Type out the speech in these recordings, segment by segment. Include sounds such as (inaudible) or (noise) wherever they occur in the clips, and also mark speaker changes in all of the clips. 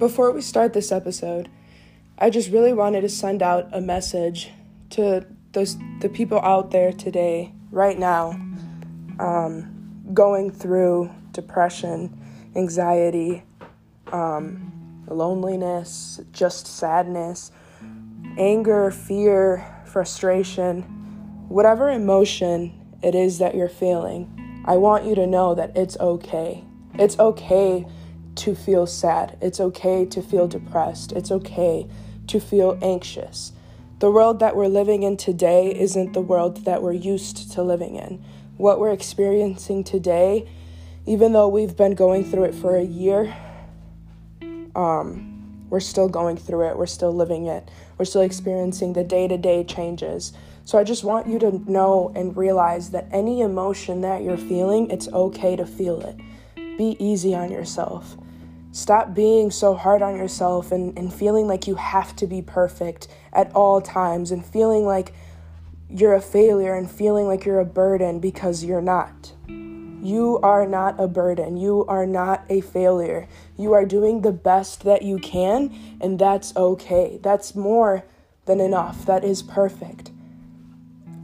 Speaker 1: Before we start this episode, I just really wanted to send out a message to those the people out there today, right now, um, going through depression, anxiety, um, loneliness, just sadness, anger, fear, frustration, whatever emotion it is that you're feeling. I want you to know that it's okay. It's okay to feel sad. It's okay to feel depressed. It's okay to feel anxious. The world that we're living in today isn't the world that we're used to living in. What we're experiencing today, even though we've been going through it for a year, um, we're still going through it. We're still living it. We're still experiencing the day to day changes. So I just want you to know and realize that any emotion that you're feeling, it's okay to feel it. Be easy on yourself. Stop being so hard on yourself and, and feeling like you have to be perfect at all times and feeling like you're a failure and feeling like you're a burden because you're not. You are not a burden. You are not a failure. You are doing the best that you can, and that's okay. That's more than enough. That is perfect.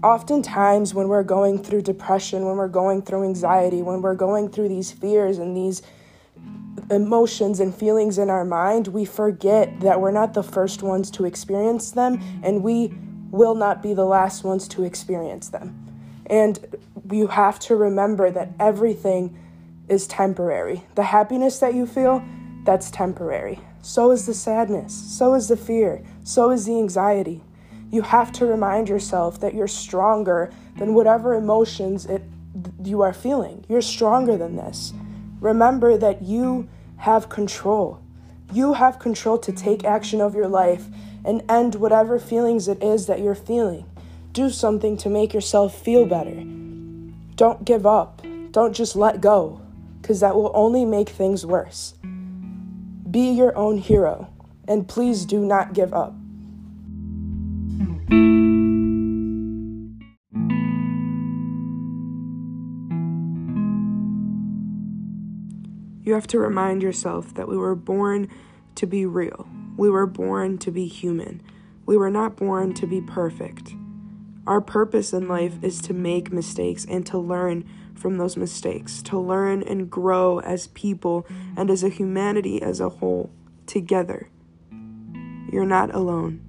Speaker 1: Oftentimes, when we're going through depression, when we're going through anxiety, when we're going through these fears and these emotions and feelings in our mind, we forget that we're not the first ones to experience them and we will not be the last ones to experience them. And you have to remember that everything is temporary. The happiness that you feel, that's temporary. So is the sadness, so is the fear, so is the anxiety. You have to remind yourself that you're stronger than whatever emotions it you are feeling. You're stronger than this. Remember that you have control. You have control to take action of your life and end whatever feelings it is that you're feeling. Do something to make yourself feel better. Don't give up. Don't just let go, because that will only make things worse. Be your own hero, and please do not give up. You have to remind yourself that we were born to be real. We were born to be human. We were not born to be perfect. Our purpose in life is to make mistakes and to learn from those mistakes, to learn and grow as people and as a humanity as a whole, together. You're not alone.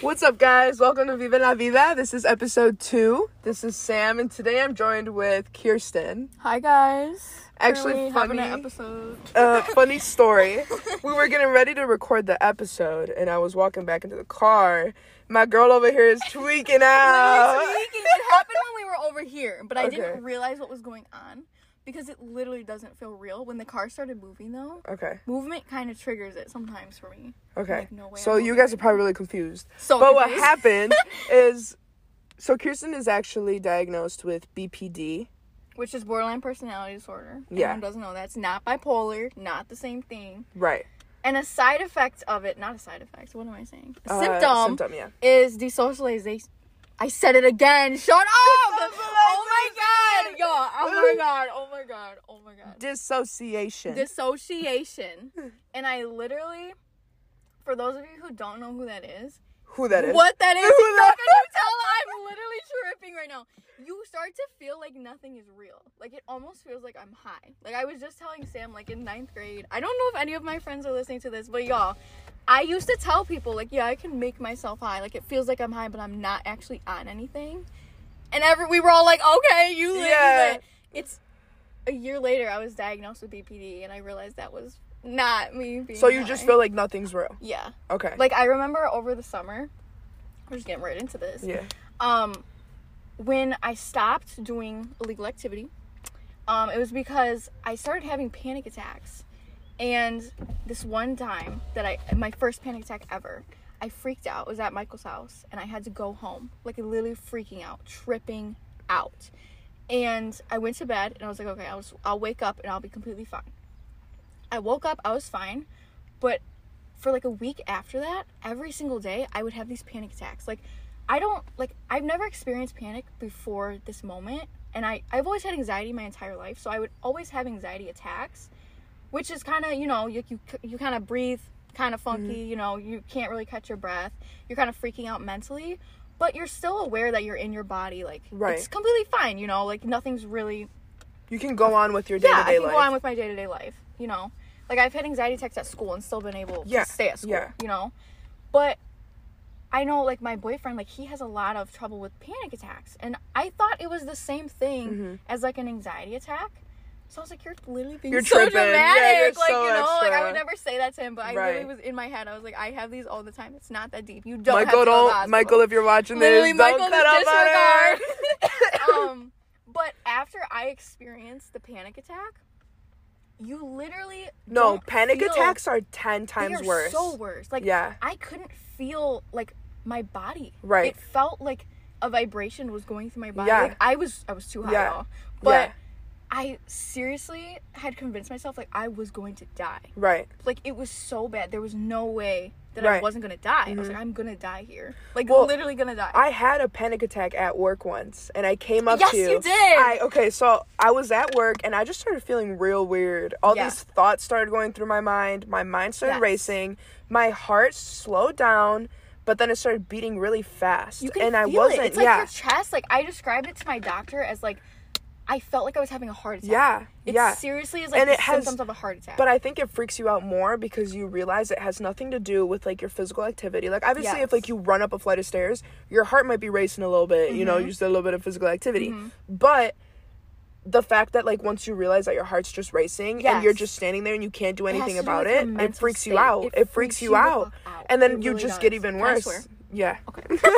Speaker 1: What's up, guys? Welcome to Viva la Vida. This is episode two. This is Sam, and today I'm joined with Kirsten.
Speaker 2: Hi, guys.
Speaker 1: Actually,
Speaker 2: Currently
Speaker 1: funny
Speaker 2: episode. (laughs)
Speaker 1: uh, funny (laughs) story. we were getting ready to record the episode, and I was walking back into the car. My girl over here is tweaking (laughs) out.
Speaker 2: Speaking, it happened when we were over here, but I
Speaker 1: Okay.
Speaker 2: didn't realize what was going on because it literally doesn't feel real. When the car started moving, though,
Speaker 1: Okay,
Speaker 2: movement kind of triggers it sometimes for me.
Speaker 1: okay.
Speaker 2: Like, no way
Speaker 1: so
Speaker 2: I'm
Speaker 1: you guys are probably really confused.
Speaker 2: So,
Speaker 1: but what happened (laughs) is, so Kirsten is actually diagnosed with BPD.
Speaker 2: Which is borderline personality disorder.
Speaker 1: Yeah.
Speaker 2: Anyone doesn't know that's not bipolar, not the same thing.
Speaker 1: Right.
Speaker 2: And a side effect of it, not a side effect. What am I saying? A
Speaker 1: Uh,
Speaker 2: symptom
Speaker 1: Symptom. Yeah.
Speaker 2: is desocialization. I said it again. Shut up! oh my god! Yo, oh my (laughs) god! Oh my god! Oh my god!
Speaker 1: Dissociation.
Speaker 2: Dissociation. (laughs) and I literally, for those of you who don't know who that is,
Speaker 1: Who that is?
Speaker 2: what that is, (laughs)
Speaker 1: Who that-
Speaker 2: can you tell I'm literally tripping right now. You start to feel like nothing is real. Like it almost feels like I'm high. Like I was just telling Sam, like in ninth grade. I don't know if any of my friends are listening to this, but y'all, I used to tell people like, yeah, I can make myself high. Like it feels like I'm high, but I'm not actually on anything. And every we were all like, okay, you live
Speaker 1: Yeah.
Speaker 2: it. It's a year later, I was diagnosed with BPD, and I realized that was not me being.
Speaker 1: So you just feel like nothing's real.
Speaker 2: yeah.
Speaker 1: Okay.
Speaker 2: Like I remember over the summer, we're just getting right into this.
Speaker 1: yeah.
Speaker 2: Um, when I stopped doing illegal activity, um, it was because I started having panic attacks, and this one time that I my first panic attack ever, I freaked out. It was at Michael's house, and I had to go home, like literally freaking out, tripping out. And I went to bed, and I was like, okay, I was I'll wake up and I'll be completely fine. I woke up, I was fine, but for like a week after that, every single day I would have these panic attacks. Like I don't like I've never experienced panic before this moment, and I I've always had anxiety my entire life, so I would always have anxiety attacks, which is kind of you know you you you kind of breathe kind of funky,
Speaker 1: Mm-hmm.
Speaker 2: you know you can't really catch your breath, you're kind of freaking out mentally, but you're still aware that you're in your body, like
Speaker 1: Right.
Speaker 2: it's completely fine, you know, like nothing's really
Speaker 1: You can go on with your day-to-day
Speaker 2: yeah,
Speaker 1: to
Speaker 2: I can
Speaker 1: life.
Speaker 2: go on with my day to day life. You know, like I've had anxiety attacks at school and still been able
Speaker 1: Yeah,
Speaker 2: to stay at school.
Speaker 1: yeah.
Speaker 2: You know, but I know like my boyfriend, like he has a lot of trouble with panic attacks, and I thought it was the same thing
Speaker 1: Mm-hmm.
Speaker 2: as like an anxiety attack. So I was like, "You're literally being
Speaker 1: You're
Speaker 2: so
Speaker 1: tripping.
Speaker 2: dramatic."
Speaker 1: Yeah, you're
Speaker 2: like
Speaker 1: so
Speaker 2: you know, like I would never say that to him, but I
Speaker 1: Right.
Speaker 2: really was in my head. I was like, "I have these all the time. It's not that deep. You don't
Speaker 1: Michael,
Speaker 2: have to go to the
Speaker 1: don't
Speaker 2: hospital."
Speaker 1: Michael, if you're watching
Speaker 2: Literally,
Speaker 1: this,
Speaker 2: Michael,
Speaker 1: don't cut up on her. (laughs)
Speaker 2: um, but after I experienced the panic attack, you literally
Speaker 1: No, panic attacks are ten
Speaker 2: they
Speaker 1: times
Speaker 2: are
Speaker 1: worse.
Speaker 2: So worse. Like
Speaker 1: Yeah.
Speaker 2: I couldn't feel like my body.
Speaker 1: Right.
Speaker 2: It felt like a vibration was going through my body.
Speaker 1: Yeah.
Speaker 2: Like I was I was too high,
Speaker 1: Yeah.
Speaker 2: But
Speaker 1: Yeah.
Speaker 2: I seriously had convinced myself like I was going to die.
Speaker 1: Right.
Speaker 2: Like it was so bad. There was no way that I
Speaker 1: Right. Mm-hmm.
Speaker 2: wasn't gonna die. I was like, I'm gonna die here. Like
Speaker 1: Well,
Speaker 2: literally gonna die.
Speaker 1: I had a panic attack at work once, and I came up
Speaker 2: Yes,
Speaker 1: to you.
Speaker 2: you did.
Speaker 1: I okay, so I was at work, and I just started feeling real weird. All
Speaker 2: Yeah.
Speaker 1: these thoughts started going through my mind. My mind started
Speaker 2: Yes.
Speaker 1: racing. My heart slowed down, but then it started beating really fast.
Speaker 2: You can
Speaker 1: and I
Speaker 2: feel
Speaker 1: wasn't.
Speaker 2: it. It's like
Speaker 1: yeah.
Speaker 2: your chest. Like I described it to my doctor as like I felt like I was having a heart attack.
Speaker 1: Yeah,
Speaker 2: It
Speaker 1: yeah.
Speaker 2: seriously is like
Speaker 1: And it has-
Speaker 2: symptoms of a heart attack.
Speaker 1: But I think it freaks you out more because you realize it has nothing to do with like your physical activity. Like obviously, if like you run up a flight of stairs, your heart might be racing a little bit. You
Speaker 2: Mm-hmm.
Speaker 1: know, you just did a little bit of physical activity. But the fact that like once you realize that your heart's just racing and you're just standing there and you can't do anything
Speaker 2: do
Speaker 1: about it, it freaks you out.
Speaker 2: It
Speaker 1: It,
Speaker 2: freaks
Speaker 1: freaks
Speaker 2: you
Speaker 1: you out.
Speaker 2: out.
Speaker 1: And then
Speaker 2: It
Speaker 1: you just get
Speaker 2: does.
Speaker 1: even
Speaker 2: Can I
Speaker 1: worse. Yeah.
Speaker 2: Okay. (laughs) (laughs)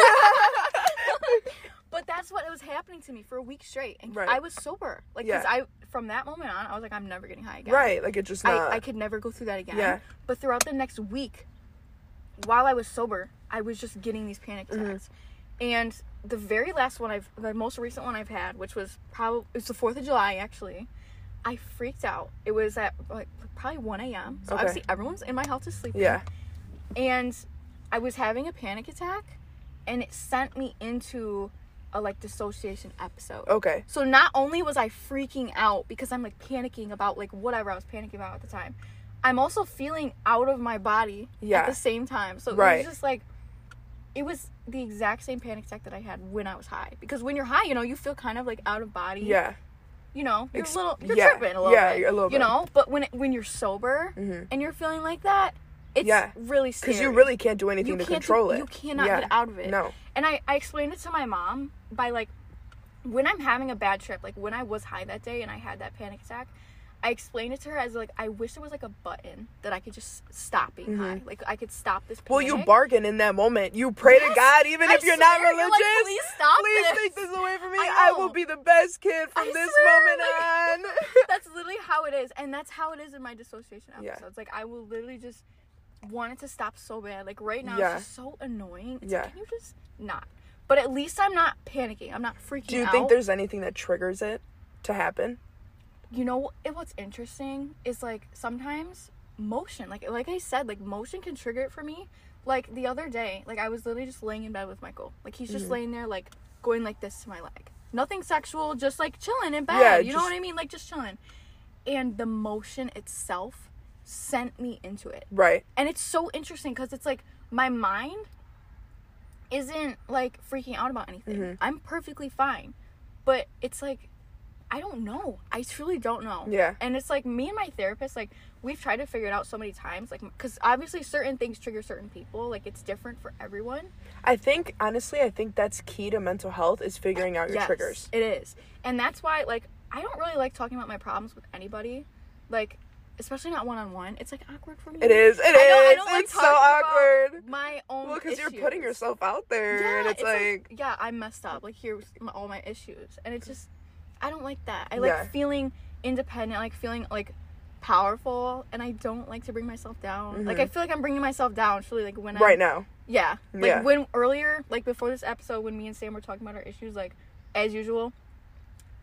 Speaker 2: but that's what it was happening to me for a week straight, and
Speaker 1: Right.
Speaker 2: I was sober. Like, because
Speaker 1: Yeah.
Speaker 2: I from that moment on, I was like, I'm never getting high again.
Speaker 1: Right. Like it just not.
Speaker 2: I, I could never go through that again.
Speaker 1: Yeah.
Speaker 2: But throughout the next week, while I was sober, I was just getting these panic
Speaker 1: Mm-hmm.
Speaker 2: attacks. And the very last one I've, the most recent one I've had, which was probably, it was the 4th of July actually, I freaked out. It was at like probably 1 a.m. So
Speaker 1: Okay.
Speaker 2: obviously everyone's in my house is sleeping.
Speaker 1: yeah.
Speaker 2: And I was having a panic attack and it sent me into a like dissociation episode.
Speaker 1: Okay.
Speaker 2: So not only was I freaking out because I'm like panicking about like whatever I was panicking about at the time, I'm also feeling out of my body
Speaker 1: Yeah.
Speaker 2: at the same time. So it was just like it was the exact same panic attack that I had when I was high. Because when you're high, you know, you feel kind of like out of body.
Speaker 1: Yeah.
Speaker 2: You know, you're
Speaker 1: Ex-
Speaker 2: a little you're
Speaker 1: yeah.
Speaker 2: tripping a little
Speaker 1: Yeah,
Speaker 2: bit.
Speaker 1: you're a little
Speaker 2: You know, but when it, when you're sober
Speaker 1: Mhm.
Speaker 2: and you're feeling like that, it's
Speaker 1: Yeah.
Speaker 2: really scary.
Speaker 1: Because you really can't do anything
Speaker 2: You
Speaker 1: to
Speaker 2: can't do-
Speaker 1: control it.
Speaker 2: You cannot
Speaker 1: Yeah.
Speaker 2: get out of it.
Speaker 1: No.
Speaker 2: And I, I explained it to my mom by like when I'm having a bad trip, like when I was high that day and I had that panic attack, I explained it to her as like I wish there was like a button that I could just stop being high. Like I could stop this panic.
Speaker 1: Mm-hmm. Well, you bargain in that moment. You pray to God, even
Speaker 2: I
Speaker 1: if you're not
Speaker 2: swear, you're
Speaker 1: religious.
Speaker 2: like, "Please stop
Speaker 1: Please
Speaker 2: this."
Speaker 1: take this away from me.
Speaker 2: I
Speaker 1: I, will be the best kid from
Speaker 2: I
Speaker 1: this
Speaker 2: swear,
Speaker 1: moment
Speaker 2: like-
Speaker 1: on. (laughs)
Speaker 2: That's literally how it is, and that's how it is in my dissociation
Speaker 1: Yeah.
Speaker 2: episodes. Like I will literally just want it to stop so bad. Like right now,
Speaker 1: Yeah.
Speaker 2: it's just so annoying. It's
Speaker 1: Yeah.
Speaker 2: like, can you just not? But at least I'm not panicking. I'm not freaking
Speaker 1: Do you
Speaker 2: out.
Speaker 1: think there's anything that triggers it to happen?
Speaker 2: you know and what's interesting is like sometimes motion like like i said like motion can trigger it for me like the other day like i was literally just laying in bed with michael like he's
Speaker 1: Mm-hmm.
Speaker 2: just laying there like going like this to my leg nothing sexual just like chilling in bed
Speaker 1: Yeah,
Speaker 2: you know what i mean like just chilling and the motion itself sent me into it
Speaker 1: Right.
Speaker 2: and it's so interesting because it's like my mind isn't like freaking out about anything.
Speaker 1: Mm-hmm.
Speaker 2: I'm perfectly fine. But it's like I don't know. I truly don't know.
Speaker 1: Yeah.
Speaker 2: And it's like me and my therapist like we've tried to figure it out so many times like cuz obviously certain things trigger certain people. Like it's different for everyone.
Speaker 1: I think honestly, I think that's key to mental health is figuring out your
Speaker 2: Yes,
Speaker 1: triggers.
Speaker 2: It is. And that's why like I don't really like talking about my problems with anybody. Like especially not one on one. It's like awkward for me.
Speaker 1: It is. It
Speaker 2: I don't- I don't like
Speaker 1: it's so awkward.
Speaker 2: My own
Speaker 1: Well, because you're putting yourself out there, and it's, like,
Speaker 2: yeah, I messed up. Like here's my, all my issues, and it's just I don't like that. I like
Speaker 1: Yeah.
Speaker 2: feeling independent, I like feeling like powerful, and I don't like to bring myself down. Like I feel like I'm bringing myself down. Truly, like when
Speaker 1: Mm-hmm. right
Speaker 2: I'm,
Speaker 1: now.
Speaker 2: yeah, like
Speaker 1: Yeah.
Speaker 2: when earlier, like before this episode, when me and Sam were talking about our issues, like as usual,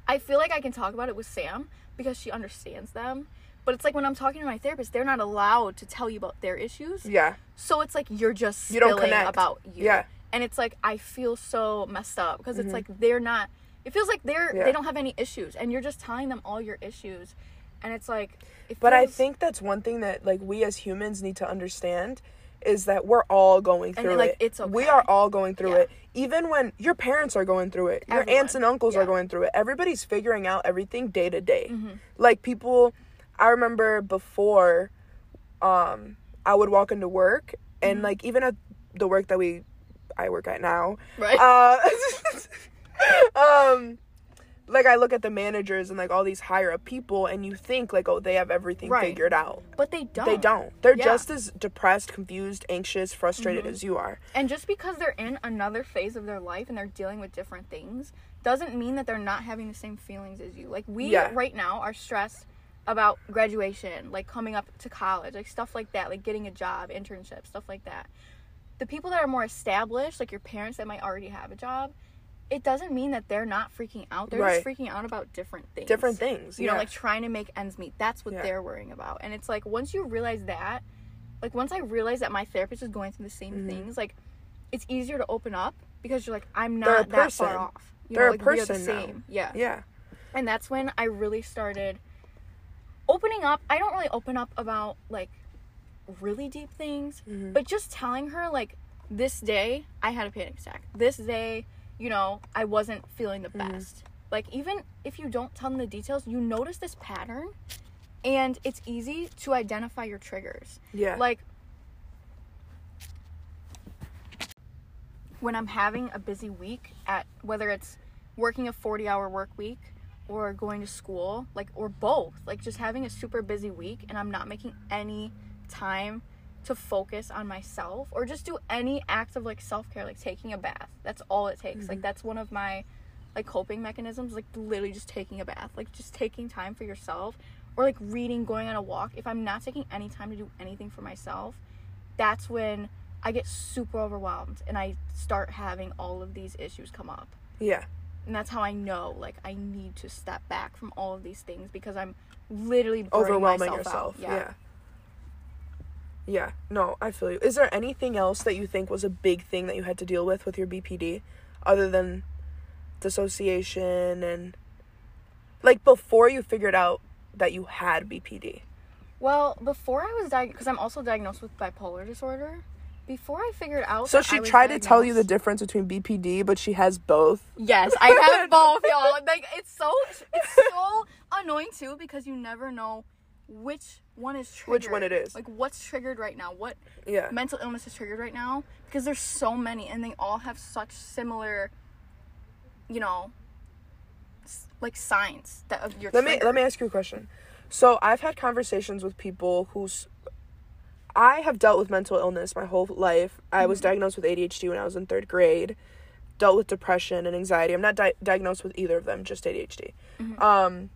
Speaker 2: I feel like I can talk about it with Sam because she understands them. But it's like when I'm talking to my therapist, they're not allowed to tell you about their issues.
Speaker 1: Yeah.
Speaker 2: So it's like you're just
Speaker 1: You don't
Speaker 2: spilling
Speaker 1: connect.
Speaker 2: about you.
Speaker 1: Yeah. Mm-hmm.
Speaker 2: And it's like I feel so messed up because it's like they're not It feels like they're
Speaker 1: Yeah.
Speaker 2: they don't have any issues, and you're just telling them all your issues, and it's like. It
Speaker 1: But I think that's one thing that like we as humans need to understand is that we're all going
Speaker 2: And,
Speaker 1: through
Speaker 2: like,
Speaker 1: it.
Speaker 2: it's
Speaker 1: We are all going through
Speaker 2: Yeah.
Speaker 1: it. Even when your parents are going through it, your aunts and uncles
Speaker 2: Yeah.
Speaker 1: are going through it. Everybody's figuring out everything day to day.
Speaker 2: Mm-hmm.
Speaker 1: Like people I remember before um I would walk into work
Speaker 2: Mm-hmm.
Speaker 1: and like even at the work that we I work at now.
Speaker 2: Right.
Speaker 1: Uh (laughs) um like I look at the managers and like all these higher up people and you think like oh they have everything
Speaker 2: Right.
Speaker 1: figured out.
Speaker 2: but they don't.
Speaker 1: They don't. They're
Speaker 2: Yeah.
Speaker 1: just as depressed, confused, anxious, frustrated
Speaker 2: Mm-hmm.
Speaker 1: as you are.
Speaker 2: And just because they're in another phase of their life and they're dealing with different things doesn't mean that they're not having the same feelings as you. Like we
Speaker 1: Yeah.
Speaker 2: right now are stressed about graduation, like coming up to college, like stuff like that, like getting a job, internship, stuff like that. The people that are more established, like your parents that might already have a job, it doesn't mean that they're not freaking out. They're just freaking out about different things.
Speaker 1: Different things.
Speaker 2: You
Speaker 1: yeah.
Speaker 2: know, like trying to make ends meet. That's what
Speaker 1: Yeah.
Speaker 2: they're worrying about. And it's like once you realize that, like once I realize that my therapist is going through the same
Speaker 1: Mm-hmm.
Speaker 2: things, like it's easier to open up because you're like, I'm not that
Speaker 1: person.
Speaker 2: far off. You
Speaker 1: They're
Speaker 2: know,
Speaker 1: a
Speaker 2: like we are the
Speaker 1: person now.
Speaker 2: same. Yeah.
Speaker 1: yeah.
Speaker 2: And that's when I really started opening up. I don't really open up about like really deep things,
Speaker 1: Mm-hmm.
Speaker 2: but just telling her like this day I had a panic attack. This day, you know, I wasn't feeling the
Speaker 1: Mm-hmm.
Speaker 2: best. Like even if you don't tell them the details, you notice this pattern and it's easy to identify your triggers.
Speaker 1: Yeah.
Speaker 2: Like when I'm having a busy week at whether it's working a 40 hour work week or going to school, like or both, like just having a super busy week and I'm not making any time to focus on myself or just do any act of like self-care like taking a bath. That's all it takes. Like mm-hmm. that's one of my like coping mechanisms like literally just taking a bath, like just taking time for yourself or like reading, going on a walk. If I'm not taking any time to do anything for myself, that's when I get super overwhelmed and I start having all of these issues come up.
Speaker 1: yeah.
Speaker 2: And that's how I know like I need to step back from all of these things because I'm literally burning
Speaker 1: Overwhelming
Speaker 2: myself
Speaker 1: yourself.
Speaker 2: Out.
Speaker 1: Yeah. yeah. No, I feel you. Is there anything else that you think was a big thing that you had to deal with with your BPD other than dissociation and like before you figured out that you had BPD?
Speaker 2: Well, before I was diagnosed, because I'm also diagnosed with bipolar disorder. Before I figured out,
Speaker 1: So she tried to tell you the difference between BPD, but she has both.
Speaker 2: Yes, I (laughs) have both, y'all. Like it's so it's so annoying too because you never know which one is triggered.
Speaker 1: Which one it is.
Speaker 2: Like what's triggered right now? What
Speaker 1: Yeah.
Speaker 2: mental illness is triggered right now? Because there's so many and they all have such similar, you know, like signs that of your.
Speaker 1: Let me let me ask you a question. So I've had conversations with people who's I have dealt with mental illness my whole life. I was mm. diagnosed with ADHD when I was in 3rd grade. Dealt with depression and anxiety. I'm not di- diagnosed with either of them, just ADHD. Mm-hmm. Um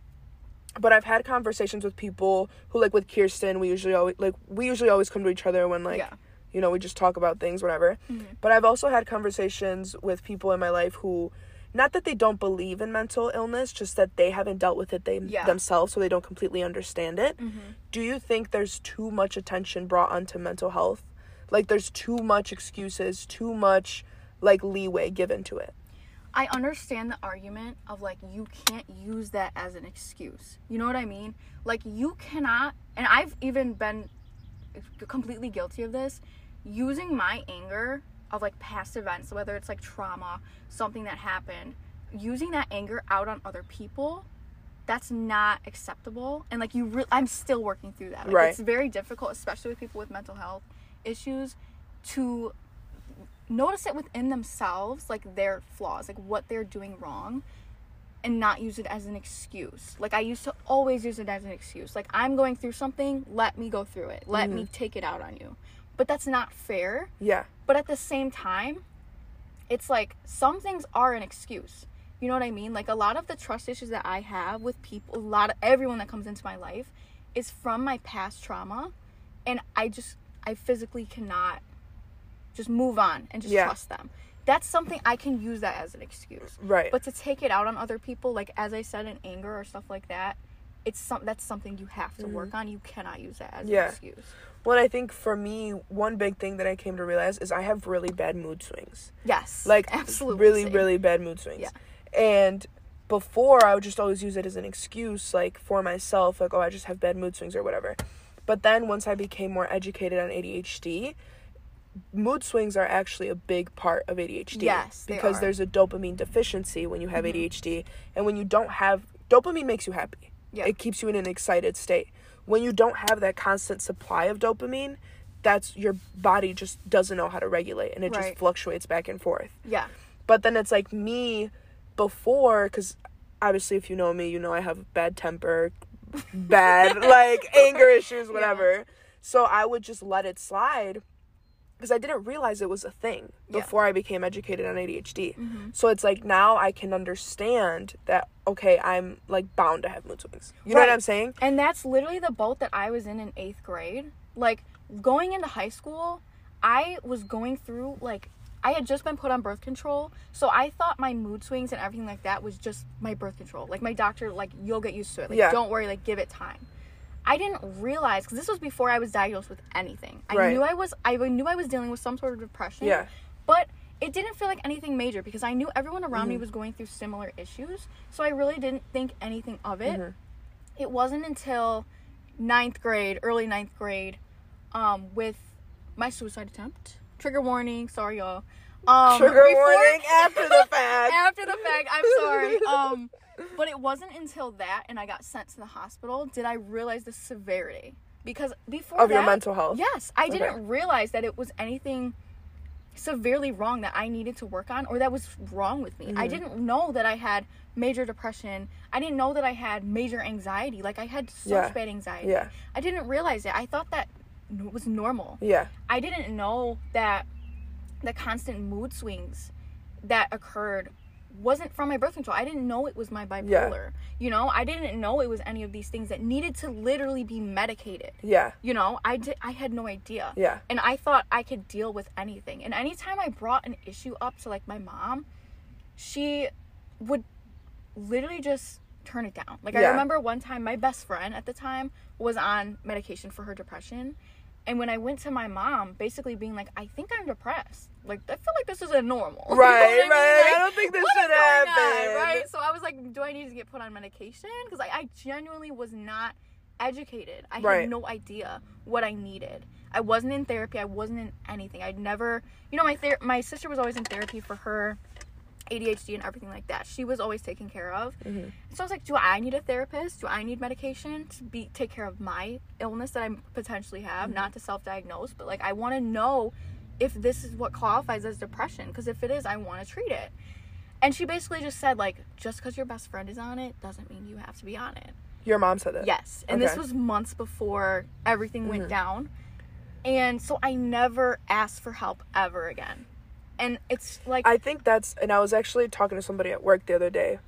Speaker 1: but I've had conversations with people who like with Kirsten, we usually always like we usually always come to each other when like
Speaker 2: Yeah.
Speaker 1: you know, we just talk about things whatever. Mm-hmm. But I've also had conversations with people in my life who not that they don't believe in mental illness, just that they haven't dealt with it they
Speaker 2: Yeah.
Speaker 1: themselves, so they don't completely understand it. Mm-hmm. Do you think there's too much attention brought onto mental health? Like there's too much excuses, too much like leeway given to it.
Speaker 2: I understand the argument of like you can't use that as an excuse. You know what I mean? Like you cannot, and I've even been completely guilty of this, using my anger of like past events, whether it's like trauma, something that happened, using that anger out on other people. That's not acceptable, and like you, re- I'm still working through that. Like,
Speaker 1: Right.
Speaker 2: It's very difficult, especially with people with mental health issues, to notice it within themselves, like their flaws, like what they're doing wrong, and not use it as an excuse. Like I used to always use it as an excuse. Like I'm going through something, let me go through it. Let me mm-hmm. take it out on you. But that's not fair.
Speaker 1: Yeah.
Speaker 2: But at the same time, it's like some things are an excuse. You know what I mean? Like a lot of the trust issues that I have with people, a lot of everyone that comes into my life is from my past trauma. And I just, I physically cannot just move on and just
Speaker 1: Yeah.
Speaker 2: trust them. That's something I can use that as an excuse.
Speaker 1: Right.
Speaker 2: But to take it out on other people, like as I said, in anger or stuff like that, it's some that's something you have to work on. You cannot use that as
Speaker 1: Mm-hmm. Yeah.
Speaker 2: an excuse.
Speaker 1: Well, I think for me, one big thing that I came to realize is I have really bad mood swings.
Speaker 2: Yes.
Speaker 1: Like
Speaker 2: absolutely.
Speaker 1: really,
Speaker 2: same.
Speaker 1: really bad mood swings.
Speaker 2: Yeah.
Speaker 1: And before I would just always use it as an excuse, like for myself, like, oh, I just have bad mood swings or whatever. But then once I became more educated on ADHD, mood swings are actually a big part of ADHD.
Speaker 2: Yes,
Speaker 1: because there's a dopamine deficiency when you have mm-hmm. ADHD, and when you don't have dopamine makes you happy.
Speaker 2: Yeah.
Speaker 1: It keeps you in an excited state. When you don't have that constant supply of dopamine, that's your body just doesn't know how to regulate and it
Speaker 2: Right.
Speaker 1: just fluctuates back and forth.
Speaker 2: Yeah.
Speaker 1: But then it's like me before, because obviously, if you know me, you know I have bad temper, bad (laughs) like anger issues, whatever. So I would just let it slide because I didn't realize it was a thing
Speaker 2: Yeah.
Speaker 1: before I became educated on ADHD. Mm-hmm. So it's like now I can understand that okay, I'm like bound to have mood swings. You know what I'm saying?
Speaker 2: And that's literally the boat that I was in in eighth grade. Like going into high school, I was going through like I had just been put on birth control, so I thought my mood swings and everything like that was just my birth control. Like my doctor, like you'll get used to it. Like
Speaker 1: Yeah.
Speaker 2: don't worry, like give it time. I didn't realize because this was before I was diagnosed with anything. I
Speaker 1: Right.
Speaker 2: knew I was I knew I was dealing with some sort of depression.
Speaker 1: Yeah.
Speaker 2: But it didn't feel like anything major because I knew everyone around
Speaker 1: Mm-hmm.
Speaker 2: me was going through similar issues. So I really didn't think anything of it.
Speaker 1: Mm-hmm.
Speaker 2: It wasn't until ninth grade, early ninth grade, um, with my suicide attempt. Trigger warning, sorry y'all. Um,
Speaker 1: Trigger
Speaker 2: before-
Speaker 1: warning after the (laughs) fact.
Speaker 2: after the fact, I'm sorry. (laughs) Um, but it wasn't until that and I got sent to the hospital did I realize the severity. Because before
Speaker 1: Of your mental health?
Speaker 2: Yes, I
Speaker 1: Okay.
Speaker 2: didn't realize that it was anything severely wrong that I needed to work on or that was wrong with me.
Speaker 1: Mm-hmm.
Speaker 2: I didn't know that I had major depression. I didn't know that I had major anxiety. Like I had such
Speaker 1: Yeah.
Speaker 2: bad anxiety.
Speaker 1: Yeah.
Speaker 2: I didn't realize it. I thought that was normal.
Speaker 1: Yeah.
Speaker 2: I didn't know that the constant mood swings that occurred wasn't from my birth control. I didn't know it was my bipolar. You know, I didn't know it was any of these things that needed to literally be medicated.
Speaker 1: Yeah.
Speaker 2: You know, I did I had no idea.
Speaker 1: Yeah.
Speaker 2: And I thought I could deal with anything. And anytime I brought an issue up to like my mom, she would literally just turn it down. Like I remember one time my best friend at the time was on medication for her depression. And when I went to my mom, basically being like, I think I'm depressed. Like, I feel like this isn't normal. (laughs) You know
Speaker 1: Right,
Speaker 2: I mean?
Speaker 1: right.
Speaker 2: Like,
Speaker 1: I don't think this should
Speaker 2: going on,
Speaker 1: happen.
Speaker 2: right? So I was like, do I need to get put on medication? Because I, I genuinely was not educated. I
Speaker 1: Right.
Speaker 2: had no idea what I needed. I wasn't in therapy. I wasn't in anything. I'd never, you know, my ther- my sister was always in therapy for her ADHD and everything like that. She was always taken care of.
Speaker 1: Mm-hmm.
Speaker 2: So I was like, do I need a therapist? Do I need medication to be take care of my illness that I potentially have?
Speaker 1: Mm-hmm.
Speaker 2: Not to self-diagnose, but like I want to know if this is what qualifies as depression because if it is, I want to treat it. And she basically just said like, just because your best friend is on it doesn't mean you have to be on it.
Speaker 1: Your mom said that.
Speaker 2: Yes. And this was months before everything went
Speaker 1: Mhm.
Speaker 2: down. And so I never asked for help ever again. And it's like
Speaker 1: I think that's, and I was actually talking to somebody at work the other day.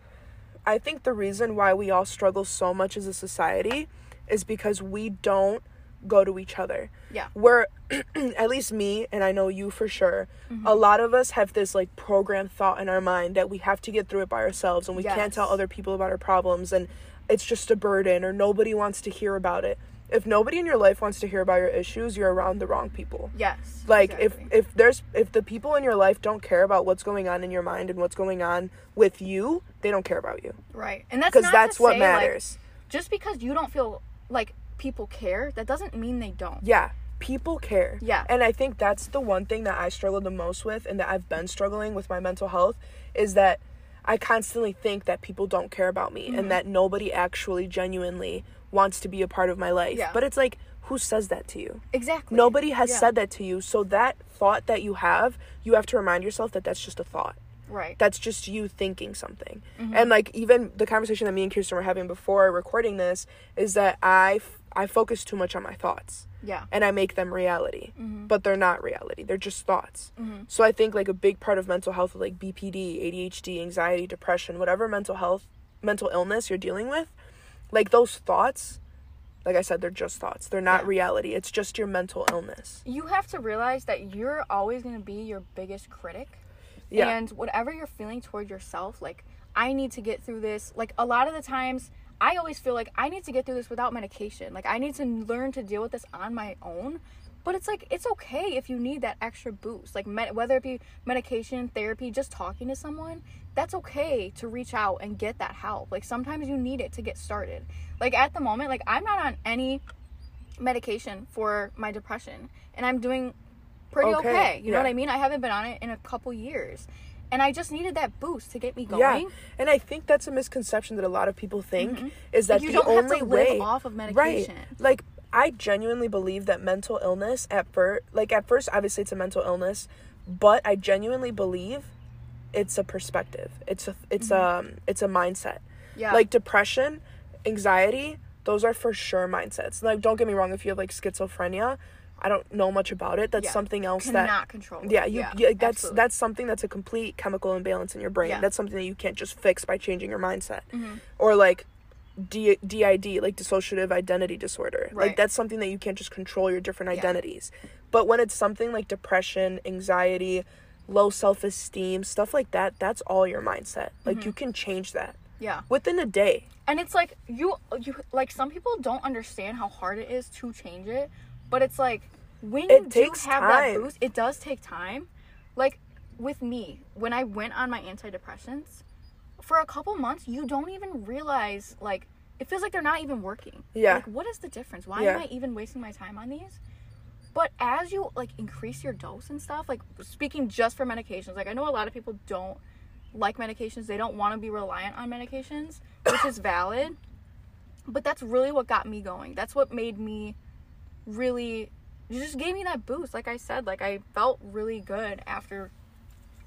Speaker 1: I think the reason why we all struggle so much as a society is because we don't go to each other.
Speaker 2: yeah.
Speaker 1: We're, (clears throat) at least me, and I know you for sure,
Speaker 2: Mm-hmm.
Speaker 1: a lot of us have this like program thought in our mind that we have to get through it by ourselves and we can't tell other people about our problems and it's just a burden or nobody wants to hear about it. If nobody in your life wants to hear about your issues, you're around the wrong people
Speaker 2: Yes.
Speaker 1: like
Speaker 2: exactly.
Speaker 1: if if there's if the people in your life don't care about what's going on in your mind and what's going on with you they don't care about you
Speaker 2: right. And that's
Speaker 1: because that's what
Speaker 2: say, like,
Speaker 1: matters
Speaker 2: just because you don't feel like people care, that doesn't mean they don't.
Speaker 1: yeah people care
Speaker 2: Yeah.
Speaker 1: and i think that's the one thing that i struggle the most with and that i've been struggling with my mental health is that i constantly think that people don't care about me
Speaker 2: Mm-hmm.
Speaker 1: and that nobody actually genuinely wants to be a part of my life
Speaker 2: Yeah.
Speaker 1: but it's like who says that to you
Speaker 2: Exactly.
Speaker 1: nobody has
Speaker 2: Yeah.
Speaker 1: said that to you so that thought that you have you have to remind yourself that that's just a thought
Speaker 2: Right.
Speaker 1: that's just you thinking something.
Speaker 2: Mm-hmm.
Speaker 1: And like even the conversation that me and Kirsten were having before recording this is that I f- I focus too much on my thoughts
Speaker 2: yeah.
Speaker 1: and I make them reality,
Speaker 2: Mm-hmm.
Speaker 1: but they're not reality. They're just thoughts. So I think like a big part of mental health, like BPD, ADHD, anxiety, depression, whatever mental health, mental illness you're dealing with, like those thoughts. Like I said, they're just thoughts. They're not
Speaker 2: Yeah.
Speaker 1: reality. It's just your mental illness.
Speaker 2: You have to realize that you're always going to be your biggest critic.
Speaker 1: Yeah.
Speaker 2: And whatever you're feeling toward yourself, like, I need to get through this. Like, a lot of the times, I always feel like I need to get through this without medication. Like, I need to learn to deal with this on my own But it's like it's okay if you need that extra boost, like med- whether it be medication, therapy, just talking to someone. That's okay to reach out and get that help. Like sometimes you need it to get started. Like at the moment, like I'm not on any medication for my depression, and I'm doing pretty
Speaker 1: Okay,
Speaker 2: okay. You know what I mean? I haven't been on it in a couple years, and I just needed that boost to get me going.
Speaker 1: Yeah, and I think that's a misconception that a lot of people think is that
Speaker 2: Mm-hmm. you
Speaker 1: the
Speaker 2: don't have
Speaker 1: only
Speaker 2: to live
Speaker 1: way
Speaker 2: off of medication. right?
Speaker 1: Like I genuinely believe that mental illness at first, like at first, obviously it's a mental illness, but I genuinely believe it's a perspective. It's a it's a, it's a mindset.
Speaker 2: Mm-hmm. Yeah.
Speaker 1: Like depression, anxiety, those are for sure mindsets. Like don't get me wrong, if you have like schizophrenia, I don't know much about it. That's
Speaker 2: Yeah.
Speaker 1: something else
Speaker 2: Cannot
Speaker 1: that
Speaker 2: control. it.
Speaker 1: yeah, you yeah, that's
Speaker 2: absolutely.
Speaker 1: that's something that's a complete chemical imbalance in your brain.
Speaker 2: Yeah.
Speaker 1: That's something that you can't just fix by changing your mindset.
Speaker 2: Mhm.
Speaker 1: Or like D- DID, like dissociative identity disorder.
Speaker 2: Right.
Speaker 1: Like that's something that you can't just control your different identities. But when it's something like depression, anxiety, low self-esteem, stuff like that, that's all your mindset. Like
Speaker 2: Mm-hmm.
Speaker 1: you can change that
Speaker 2: yeah.
Speaker 1: within a day.
Speaker 2: and it's like you you like some people don't understand how hard it is to change it but it's like when
Speaker 1: It
Speaker 2: you
Speaker 1: takes
Speaker 2: do have
Speaker 1: time.
Speaker 2: that boost it does take time. Like with me when i went on my antidepressants for a couple months you don't even realize like it feels like they're not even working.
Speaker 1: Yeah.
Speaker 2: like what is the difference? Why
Speaker 1: Yeah.
Speaker 2: am i even wasting my time on these? But as you like increase your dose and stuff like speaking just for medications like i know a lot of people don't like medications. They don't want to be reliant on medications which is valid. But that's really what got me going. That's what made me really it just gave me that boost like i said like i felt really good after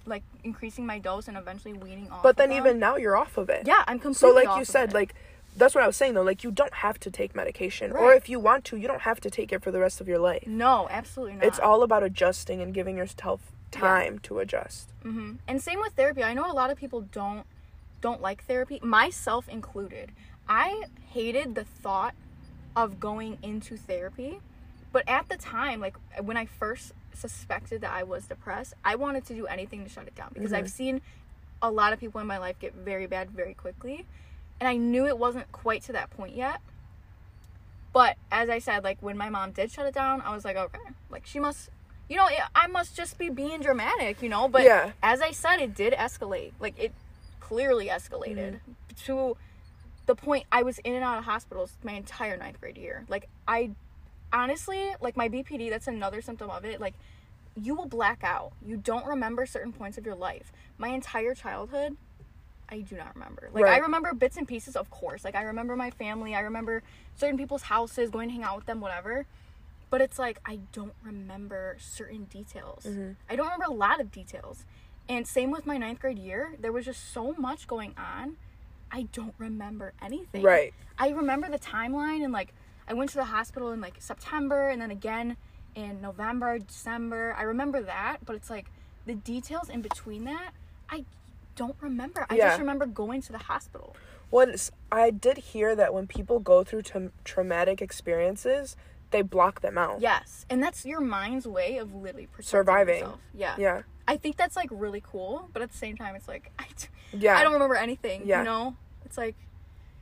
Speaker 2: like increasing my dose and eventually weaning off
Speaker 1: But
Speaker 2: of
Speaker 1: then
Speaker 2: them.
Speaker 1: even now you're off of it.
Speaker 2: yeah i'm completely
Speaker 1: So like you
Speaker 2: of
Speaker 1: said,
Speaker 2: it.
Speaker 1: like that's what I was saying though. Like you don't have to take medication, or if you want to, you don't have to take it for the rest of your life.
Speaker 2: no absolutely not
Speaker 1: It's all about adjusting and giving yourself time to adjust.
Speaker 2: hmm And same with therapy. I know a lot of people don't don't like therapy, myself included. I hated the thought of going into therapy, but at the time, like when I first suspected that I was depressed, I wanted to do anything to shut it down because I've mm-hmm. seen a lot of people in my life get very bad very quickly, and I knew it wasn't quite to that point yet. But as I said, like when my mom did shut it down, I was like, okay, like she must, you know, I must just be being dramatic, you know. But
Speaker 1: Yeah.
Speaker 2: as I said, it did escalate. Like it clearly escalated mm-hmm. to the point I was in and out of hospitals my entire ninth grade year. Like I honestly, like my BPD, that's another symptom of it. Like you will black out. You don't remember certain points of your life. My entire childhood, I do not remember. Like I remember bits and pieces, of course. Like I remember my family. I remember certain people's houses, going to hang out with them, whatever. But it's like I don't remember certain details.
Speaker 1: Mm-hmm.
Speaker 2: I don't remember a lot of details. And same with my ninth grade year. There was just so much going on. I don't remember anything.
Speaker 1: Right.
Speaker 2: I remember the timeline and like I went to the hospital in like September and then again in November, December. I remember that, but it's like the details in between that, I don't remember. I
Speaker 1: Yeah.
Speaker 2: just remember going to the hospital.
Speaker 1: Once I did hear that when people go through tra- traumatic experiences, they block them out.
Speaker 2: Yes, and that's your mind's way of literally
Speaker 1: Surviving.
Speaker 2: yourself. Yeah.
Speaker 1: Yeah.
Speaker 2: I think that's like really cool, but at the same time, it's like (laughs) I, d-
Speaker 1: Yeah.
Speaker 2: I don't remember anything.
Speaker 1: Yeah.
Speaker 2: You know, it's like,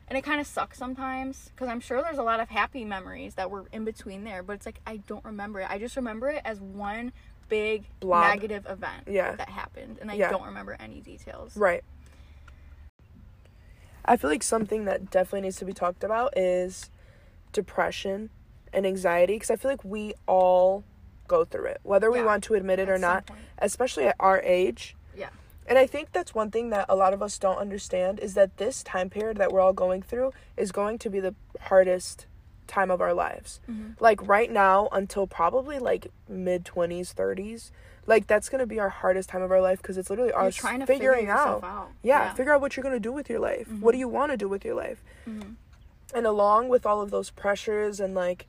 Speaker 2: and it kind of sucks sometimes because I'm sure there's a lot of happy memories that were in between there, but it's like I don't remember it. I just remember it as one big
Speaker 1: Blob.
Speaker 2: negative event
Speaker 1: Yeah.
Speaker 2: that happened, and I
Speaker 1: Yeah.
Speaker 2: don't remember any details.
Speaker 1: Right. I feel like something that definitely needs to be talked about is depression and anxiety because I feel like we all go through it, whether we
Speaker 2: Yeah,
Speaker 1: want to admit it or
Speaker 2: at
Speaker 1: not,
Speaker 2: point.
Speaker 1: especially at our age. And I think that's one thing that a lot of us don't understand is that this time period that we're all going through is going to be the hardest time of our lives.
Speaker 2: Mm-hmm.
Speaker 1: Like right now until probably like mid 20s, 30s, like that's going to be our hardest time of our life because it's literally
Speaker 2: You're
Speaker 1: us
Speaker 2: trying to
Speaker 1: figuring
Speaker 2: figure
Speaker 1: out.
Speaker 2: out.
Speaker 1: Yeah,
Speaker 2: Yeah. Mm-hmm.
Speaker 1: figure out what you're going to do with your life. What do you want to do with your life? And along with all of those pressures and like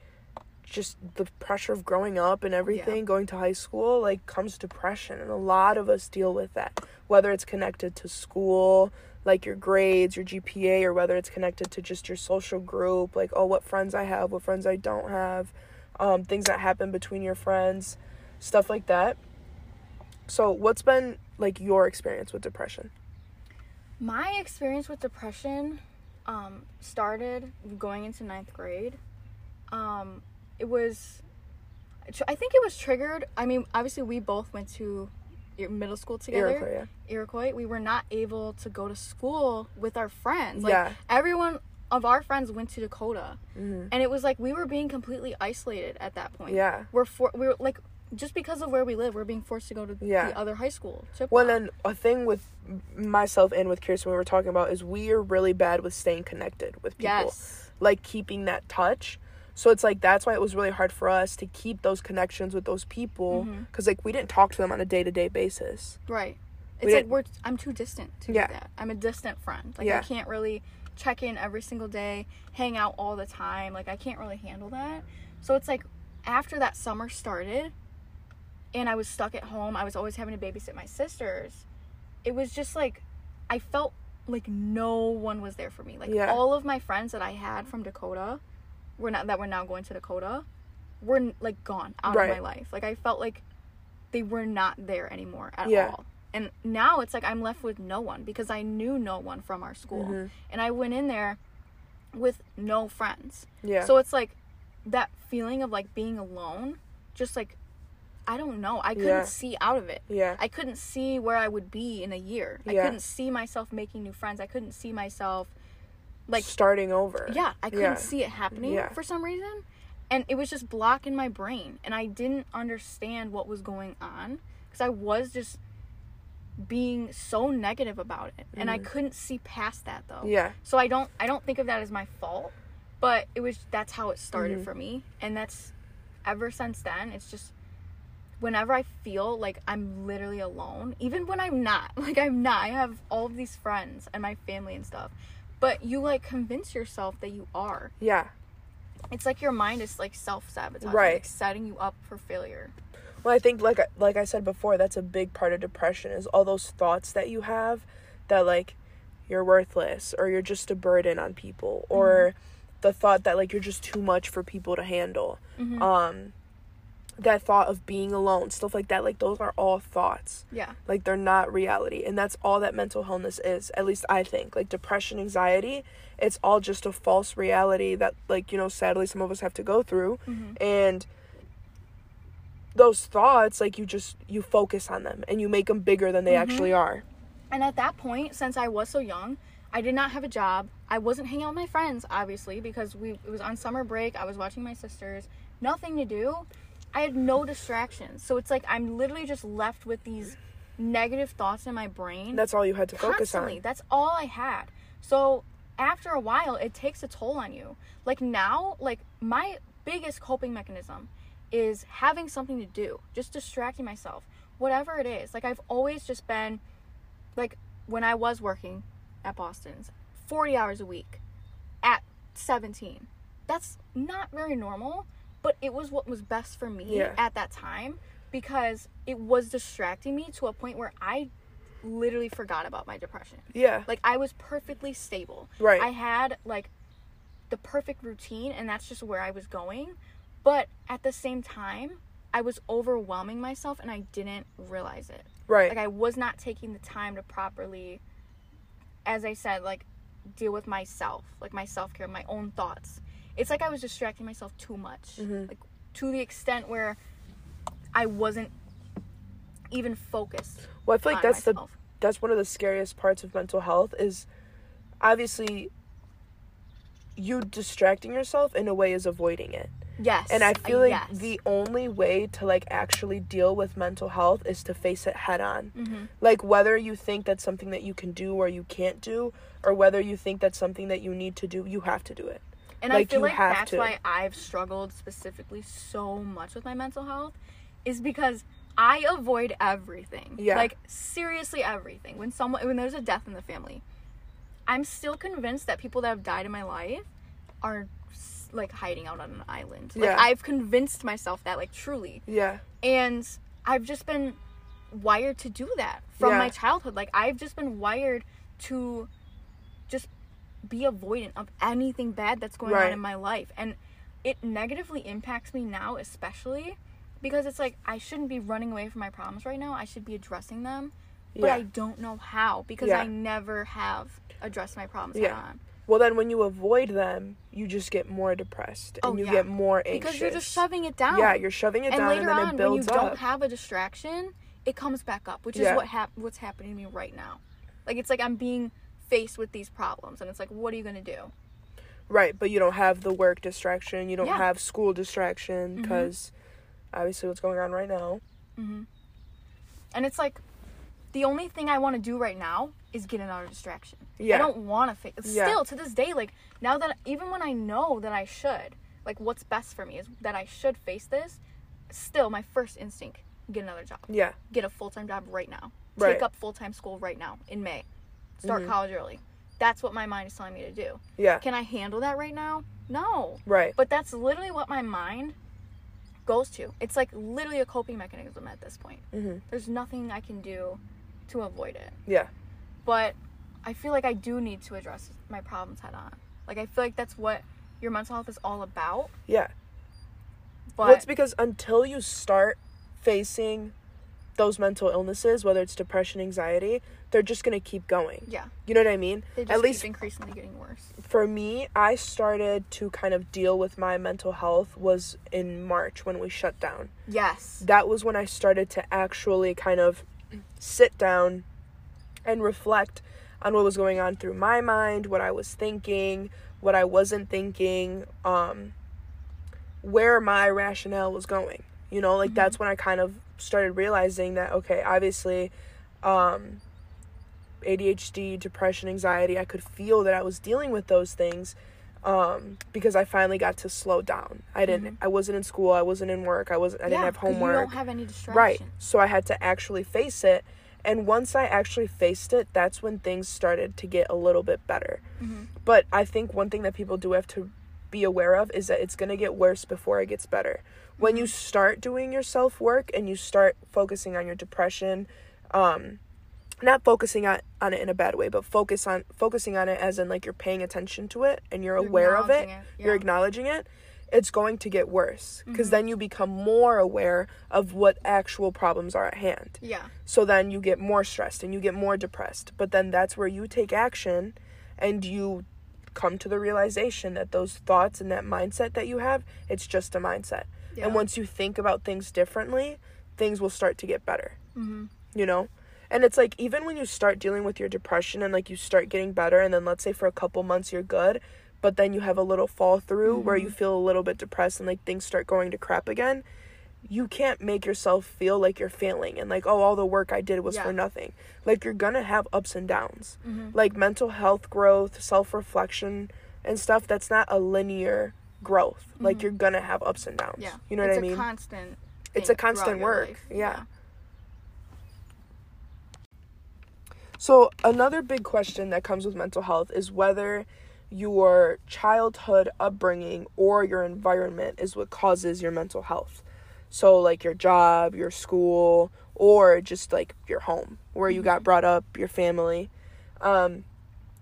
Speaker 1: just the pressure of growing up and everything, going to high school, like comes depression. And a lot of us deal with that, whether it's connected to school, like your grades, your GPA, or whether it's connected to just your social group, like, oh, what friends I have, what friends I don't have, um, things that happen between your friends, stuff like that. So, what's been like your experience with depression?
Speaker 2: My experience with depression um, started going into ninth grade. Um, it was, I think it was triggered. I mean, obviously we both went to middle school together.
Speaker 1: Iroquois, yeah.
Speaker 2: Iroquois. We were not able to go to school with our friends. Like
Speaker 1: Yeah.
Speaker 2: everyone of our friends went to Dakota, and it was like we were being completely isolated at that point.
Speaker 1: Mm-hmm. Yeah.
Speaker 2: we're for we were like just because of where we live, we're being forced to go to
Speaker 1: Yeah.
Speaker 2: the other high school. Chippewa.
Speaker 1: Well, then a thing with myself and with Kirsten we were talking about is we are really bad with staying connected with people,
Speaker 2: yes,
Speaker 1: like keeping that touch. So it's like that's why it was really hard for us to keep those connections with those people
Speaker 2: Mm-hmm.
Speaker 1: because like we didn't talk to them on a day to day basis.
Speaker 2: right.
Speaker 1: We
Speaker 2: It's like we're I'm too distant to
Speaker 1: Yeah.
Speaker 2: do that. I'm a distant friend. Like
Speaker 1: Yeah.
Speaker 2: I can't really check in every single day, hang out all the time. Like I can't really handle that. So it's like after that summer started and I was stuck at home, I was always having to babysit my sisters. It was just like I felt like no one was there for me. Like
Speaker 1: Yeah.
Speaker 2: all of my friends that I had from Dakota were not that we're now going to Dakota were like gone out
Speaker 1: Right.
Speaker 2: of my life. Like I felt like they were not there anymore at
Speaker 1: Yeah.
Speaker 2: all. And now it's like I'm left with no one because I knew no one from our school.
Speaker 1: Mm-hmm.
Speaker 2: And I went in there with no friends.
Speaker 1: Yeah.
Speaker 2: So it's like that feeling of like being alone, just like I don't know. I couldn't
Speaker 1: Yeah.
Speaker 2: see out of it.
Speaker 1: Yeah.
Speaker 2: I couldn't see where I would be in a year.
Speaker 1: Yeah.
Speaker 2: I couldn't see myself making new friends. I couldn't see myself like
Speaker 1: starting over.
Speaker 2: yeah, I couldn't
Speaker 1: Yeah.
Speaker 2: see it happening
Speaker 1: Yeah.
Speaker 2: for some reason. And it was just blocking my brain and I didn't understand what was going on because I was just being so negative about it and I couldn't see past that though.
Speaker 1: Mm. Yeah.
Speaker 2: So I don't I don't think of that as my fault, but it was that's how it started
Speaker 1: Mm-hmm.
Speaker 2: for me and that's ever since then it's just whenever I feel like I'm literally alone, even when I'm not, (laughs) like I'm not, I have all of these friends and my family and stuff, but you like convince yourself that you are.
Speaker 1: Yeah.
Speaker 2: It's like your mind is like self sabotaging,
Speaker 1: Right.
Speaker 2: like setting you up for failure.
Speaker 1: Well, I think like I- like I said before, that's a big part of depression is all those thoughts that you have that like you're worthless or you're just a burden on people or the thought that like you're just too much for people to handle. Um that thought of being alone, stuff like that, like those are all thoughts.
Speaker 2: Yeah.
Speaker 1: Like they're not reality. And that's all that mental illness is, at least I think. Like depression, anxiety, it's all just a false reality that like, you know, sadly some of us have to go through. Mm-hmm. And those thoughts like you just you focus on them and you make them bigger than they mm-hmm. actually are.
Speaker 2: And at that point, since I was so young, I did not have a job. I wasn't hanging out with my friends, obviously, because we it was on summer break. I was watching my sisters. Nothing to do. I had no distractions. So it's like I'm literally just left with these negative thoughts in my brain.
Speaker 1: That's all you had to focus
Speaker 2: constantly.
Speaker 1: on.
Speaker 2: That's all I had. So after a while, it takes a toll on you. Like now, like my biggest coping mechanism is having something to do, just distracting myself, whatever it is. Like I've always just been, like when I was working at Boston's, forty hours a week, at seventeen. That's not very normal, but it was what was best for me
Speaker 1: Yeah.
Speaker 2: at that time because it was distracting me to a point where I literally forgot about my depression.
Speaker 1: Yeah.
Speaker 2: Like I was perfectly stable.
Speaker 1: Right.
Speaker 2: I had like the perfect routine and that's just where I was going. But at the same time, I was overwhelming myself and I didn't realize it.
Speaker 1: right.
Speaker 2: Like I was not taking the time to properly as I said like deal with myself, like my self-care, my own thoughts. It's like I was distracting myself too much.
Speaker 1: Mm-hmm.
Speaker 2: Like to the extent where I wasn't even focused.
Speaker 1: well, I feel like that's the that's one of the scariest parts of mental health is obviously you distracting yourself in a way is avoiding it.
Speaker 2: Yes.
Speaker 1: And I feel like
Speaker 2: yes.
Speaker 1: the only way to like actually deal with mental health is to face it head on.
Speaker 2: Mm-hmm.
Speaker 1: Like whether you think that's something that you can do or you can't do, or whether you think that's something that you need to do, you have to do it.
Speaker 2: And I feel like that's
Speaker 1: to.
Speaker 2: why I've struggled specifically so much with my mental health is because I avoid everything.
Speaker 1: Yeah.
Speaker 2: Like seriously everything. When someone when there's a death in the family, I'm still convinced that people that have died in my life are like hiding out on an island. Like
Speaker 1: Yeah.
Speaker 2: I've convinced myself that like truly.
Speaker 1: Yeah.
Speaker 2: And I've just been wired to do that from
Speaker 1: Yeah.
Speaker 2: my childhood. Like I've just been wired to just be avoidant of anything bad that's going
Speaker 1: Right.
Speaker 2: on in my life. And it negatively impacts me now especially because it's like I shouldn't be running away from my problems right now. I should be addressing them. But
Speaker 1: Yeah.
Speaker 2: I don't know how because
Speaker 1: Yeah.
Speaker 2: I never have addressed my problems
Speaker 1: Yeah.
Speaker 2: head on.
Speaker 1: Well, then when you avoid them, you just get more depressed oh, and
Speaker 2: Oh,
Speaker 1: you
Speaker 2: yeah.
Speaker 1: get more anxious.
Speaker 2: because you're just shoving it down.
Speaker 1: Yeah, you're shoving it
Speaker 2: and
Speaker 1: down
Speaker 2: later
Speaker 1: and then
Speaker 2: on,
Speaker 1: it
Speaker 2: when
Speaker 1: builds
Speaker 2: you
Speaker 1: up.
Speaker 2: don't have a distraction, it comes back up, which is what hap- what's happening to me right now. Like it's like I'm being faced with these problems, and it's like, what are you gonna do?
Speaker 1: Right, but you don't have the work distraction. You don't
Speaker 2: Yeah. Mm-hmm.
Speaker 1: have school distraction because obviously what's going on right now.
Speaker 2: And it's like, the only thing I want to do right now is get another distraction.
Speaker 1: Yeah.
Speaker 2: I don't want to face.
Speaker 1: Yeah.
Speaker 2: Still to this day, like now that even when I know that I should, like what's best for me is that I should face this. Still, my first instinct: get another job,
Speaker 1: Yeah,
Speaker 2: get a full time job right now,
Speaker 1: Right.
Speaker 2: take up full time school right now in May, start
Speaker 1: Mhm.
Speaker 2: college early. That's what my mind is telling me to do.
Speaker 1: yeah,
Speaker 2: Can I handle that right now? No.
Speaker 1: right.
Speaker 2: But that's literally what my mind goes to. It's like literally a coping mechanism at this point.
Speaker 1: hmm
Speaker 2: There's nothing I can do to avoid it.
Speaker 1: Yeah,
Speaker 2: But I feel like I do need to address my problems head on. Like I feel like that's what your mental health is all about.
Speaker 1: yeah.
Speaker 2: But
Speaker 1: well, it's because until you start facing those mental illnesses, whether it's depression, anxiety, they're just gonna keep going.
Speaker 2: yeah,
Speaker 1: You know what I mean?
Speaker 2: they just
Speaker 1: At
Speaker 2: keep
Speaker 1: least
Speaker 2: increasingly getting worse.
Speaker 1: for me, I started to kind of deal with my mental health was in March when we shut down.
Speaker 2: Yes.
Speaker 1: That was when I started to actually kind of sit down and reflect on what was going on through my mind, what I was thinking, what I wasn't thinking, um where my rationale was going. You know, like that's when I kind of started realizing that okay, obviously um ADHD, depression, anxiety, I could feel that I was dealing with those things um because I finally got to slow down. I didn't I wasn't in school, I wasn't in work, I wasn't I didn't have homework.
Speaker 2: You don't have any distraction.
Speaker 1: Right. So I had to actually face it. And once I actually faced it, that's when things started to get a little bit better.
Speaker 2: Mhm.
Speaker 1: But I think one thing that people do have to be aware of is that it's going to get worse before it gets better. When you start doing your self work and you start focusing on your depression, um, not focusing on, on it in a bad way, but focus on focusing on it as in like you're paying attention to it and you're,
Speaker 2: You're
Speaker 1: aware of it,
Speaker 2: it,
Speaker 1: you're acknowledging it, it's going to get worse because
Speaker 2: Mhm.
Speaker 1: then you become more aware of what actual problems are at hand.
Speaker 2: Yeah.
Speaker 1: So then you get more stressed and you get more depressed. But then that's where you take action and you come to the realization that those thoughts and that mindset that you have, it's just a mindset.
Speaker 2: Yeah.
Speaker 1: And once you think about things differently, things will start to get better,
Speaker 2: Mhm.
Speaker 1: you know? And it's like even when you start dealing with your depression and like you start getting better and then let's say for a couple months you're good, but then you have a little fall through where you feel a little bit depressed and like things start going to crap again, you can't make yourself feel like you're failing and like oh all the work I did was
Speaker 2: Yeah.
Speaker 1: for nothing. Like you're going to have ups and downs.
Speaker 2: Mhm.
Speaker 1: Like mental health growth, self-reflection and stuff that's not a linear growth. Like
Speaker 2: Mhm.
Speaker 1: you're going to have ups and downs.
Speaker 2: Yeah.
Speaker 1: You know
Speaker 2: it's
Speaker 1: what I mean? It's a constant.
Speaker 2: It's a constant
Speaker 1: work,
Speaker 2: life.
Speaker 1: yeah. So, another big question that comes with mental health is whether your childhood upbringing or your environment is what causes your mental health. So, like your job, your school, or just like your home, where you got brought up, your family. Um,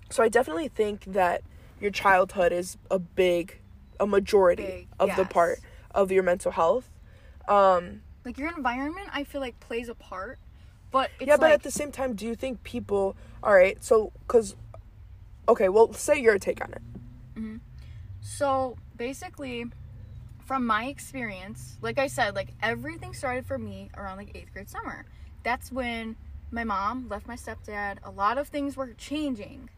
Speaker 1: so, I definitely think that your childhood is a big, a majority
Speaker 2: Big,
Speaker 1: of the part of your mental health. Um,
Speaker 2: Like your environment, I feel like plays a part, but it's
Speaker 1: yeah, but
Speaker 2: like
Speaker 1: at the same time, do you think people? All right, so because, okay, well, say your take on it. Hmm.
Speaker 2: So basically, from my experience, like I said, like everything started for me around like eighth grade summer. That's when my mom left my stepdad. A lot of things were changing.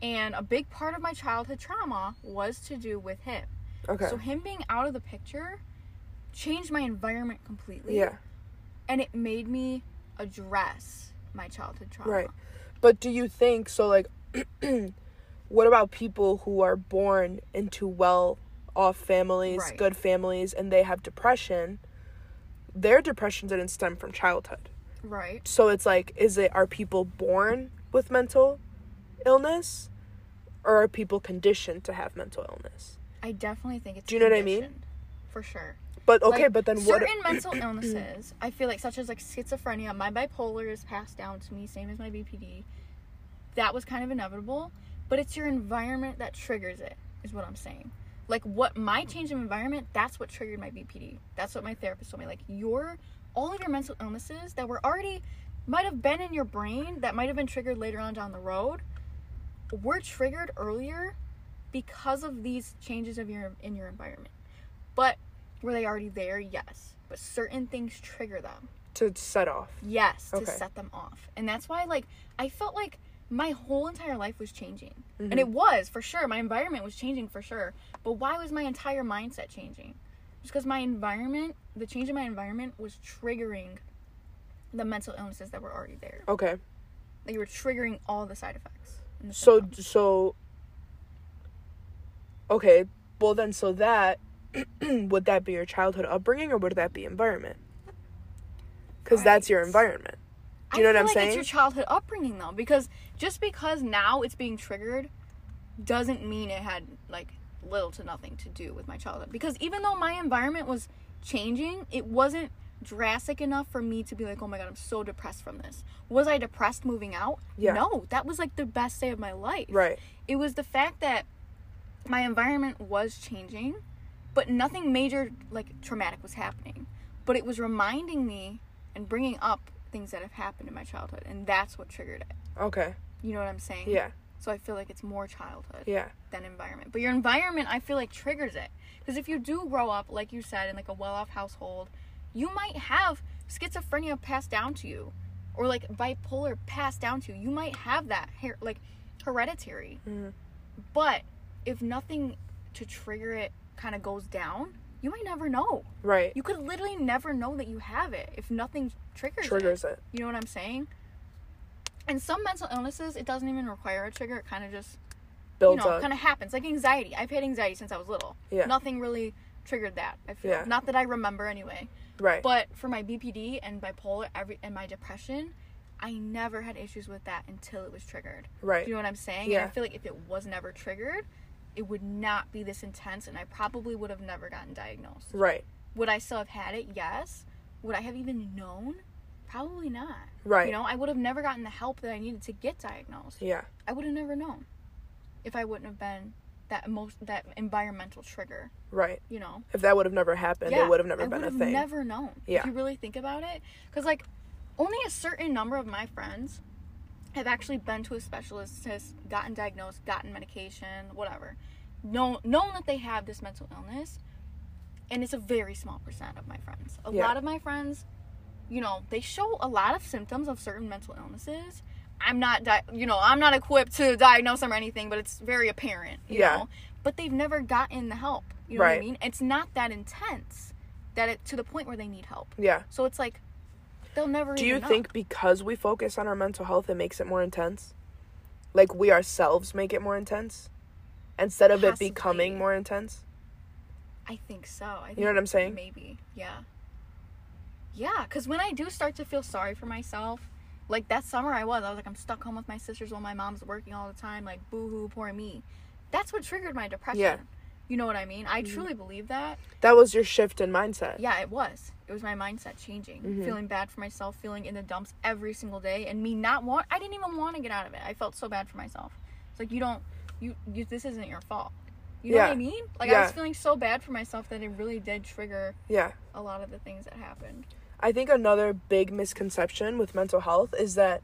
Speaker 2: And a big part of my childhood trauma was to do with him.
Speaker 1: Okay.
Speaker 2: So him being out of the picture changed my environment completely.
Speaker 1: yeah.
Speaker 2: And it made me address my childhood trauma.
Speaker 1: Right. But do you think so? Like, (clears throat) what about people who are born into well-off families,
Speaker 2: Right.
Speaker 1: good families, and they have depression? Their depression didn't stem from childhood.
Speaker 2: Right.
Speaker 1: So it's like, is it are people born with mental illness, or are people conditioned to have mental illness?
Speaker 2: I definitely think it's
Speaker 1: Do you know what I mean?
Speaker 2: For sure.
Speaker 1: But okay,
Speaker 2: Like,
Speaker 1: but then what?
Speaker 2: certain mental illnesses i feel like such as like schizophrenia my bipolar is passed down to me same as my bpd that was kind of inevitable but it's your environment that triggers it is what i'm saying like what my change of environment that's what triggered my bpd that's what my therapist told me like your all of your mental illnesses that were already might have been in your brain that might have been triggered later on down the road were triggered earlier because of these changes of your in your environment. But were they already there? Yes. But certain things trigger them.
Speaker 1: To set off.
Speaker 2: Yes, to
Speaker 1: Okay.
Speaker 2: set them off. And that's why like I felt like my whole entire life was changing.
Speaker 1: Mm-hmm.
Speaker 2: And it was for sure. My environment was changing for sure. But why was my entire mindset changing? Just because my environment, the change in my environment was triggering the mental illnesses that were already there.
Speaker 1: Okay.
Speaker 2: They were triggering all the side effects. the
Speaker 1: So so Okay, well then so that (clears throat) would that be your childhood upbringing or would that be environment? Cuz that's your environment. Do you
Speaker 2: I
Speaker 1: know what I'm
Speaker 2: like
Speaker 1: saying?
Speaker 2: It's your childhood upbringing though, because just because now it's being triggered doesn't mean it had like little to nothing to do with my childhood. Because even though my environment was changing, it wasn't drastic enough for me to be like, oh my god, I'm so depressed from this. Was I depressed moving out?
Speaker 1: Yeah.
Speaker 2: No, that was like the best day of my life.
Speaker 1: Right.
Speaker 2: It was the fact that my environment was changing, but nothing major like traumatic was happening. But it was reminding me and bringing up things that have happened in my childhood, and that's what triggered it.
Speaker 1: Okay.
Speaker 2: You know what I'm saying?
Speaker 1: Yeah.
Speaker 2: So I feel like it's more childhood
Speaker 1: Yeah.
Speaker 2: than environment. But your environment, I feel like triggers it. Because if you do grow up, like you said, in like a well-off household, you might have schizophrenia passed down to you, or like bipolar passed down to you. You might have that her- like hereditary.
Speaker 1: Mhm.
Speaker 2: But if nothing to trigger it kind of goes down, you might never know.
Speaker 1: Right.
Speaker 2: You could literally never know that you have it if nothing triggers
Speaker 1: Triggers
Speaker 2: it.
Speaker 1: it.
Speaker 2: You know what I'm saying? And some mental illnesses, it doesn't even require a trigger. It kind of just
Speaker 1: Builds
Speaker 2: you know,
Speaker 1: up.
Speaker 2: kind of happens. Like anxiety. I've had anxiety since I was little.
Speaker 1: Yeah.
Speaker 2: Nothing really triggered that. I feel.
Speaker 1: Yeah.
Speaker 2: Not that I remember anyway.
Speaker 1: right.
Speaker 2: But for my BPD and bipolar, every and my depression, I never had issues with that until it was triggered.
Speaker 1: right.
Speaker 2: Do you know what I'm saying?
Speaker 1: Yeah.
Speaker 2: And I feel like if it was never triggered, it would not be this intense, and I probably would have never gotten diagnosed.
Speaker 1: right.
Speaker 2: Would I still have had it? Yes. Would I have even known? Probably not.
Speaker 1: Right.
Speaker 2: You know, I would have never gotten the help that I needed to get diagnosed.
Speaker 1: Yeah.
Speaker 2: I would have never known if I wouldn't have been that most that environmental trigger.
Speaker 1: Right.
Speaker 2: You know,
Speaker 1: If that would have never happened, it would have never
Speaker 2: I
Speaker 1: been a
Speaker 2: would have
Speaker 1: thing.
Speaker 2: Never known.
Speaker 1: Yeah.
Speaker 2: If you really think about it, because like only a certain number of my friends have actually been to a specialist, has gotten diagnosed, gotten medication, whatever, known known that they have this mental illness, and it's a very small percent of my friends. A
Speaker 1: Yeah.
Speaker 2: lot of my friends, you know, they show a lot of symptoms of certain mental illnesses. I'm not, di- you know, I'm not equipped to diagnose them or anything, but it's very apparent, you
Speaker 1: Yeah.
Speaker 2: know. But they've never gotten the help. You know what I mean? It's not that intense that it to the point where they need help.
Speaker 1: Yeah.
Speaker 2: So it's like they'll never.
Speaker 1: Do you
Speaker 2: know.
Speaker 1: think because we focus on our mental health, it makes it more intense? Like we ourselves make it more intense instead of
Speaker 2: Possibly.
Speaker 1: it becoming more intense?
Speaker 2: I think so. I think
Speaker 1: You know what I'm saying?
Speaker 2: Maybe. Yeah. Yeah, because when I do start to feel sorry for myself, like that summer I was, I was like, I'm stuck home with my sisters while my mom's working all the time. Like, boo hoo, poor me. That's what triggered my depression.
Speaker 1: Yeah. Mm-hmm.
Speaker 2: You know what I mean? I truly believe that.
Speaker 1: That was your shift in mindset.
Speaker 2: Yeah, it was. It was my mindset changing,
Speaker 1: Mm-hmm.
Speaker 2: feeling bad for myself, feeling in the dumps every single day, and me not want. I didn't even want to get out of it. I felt so bad for myself. It's like you don't, you, you this isn't your fault. You know what I mean? Like I was feeling so bad for myself that it really did trigger
Speaker 1: Yeah.
Speaker 2: a lot of the things that happened.
Speaker 1: I think another big misconception with mental health is that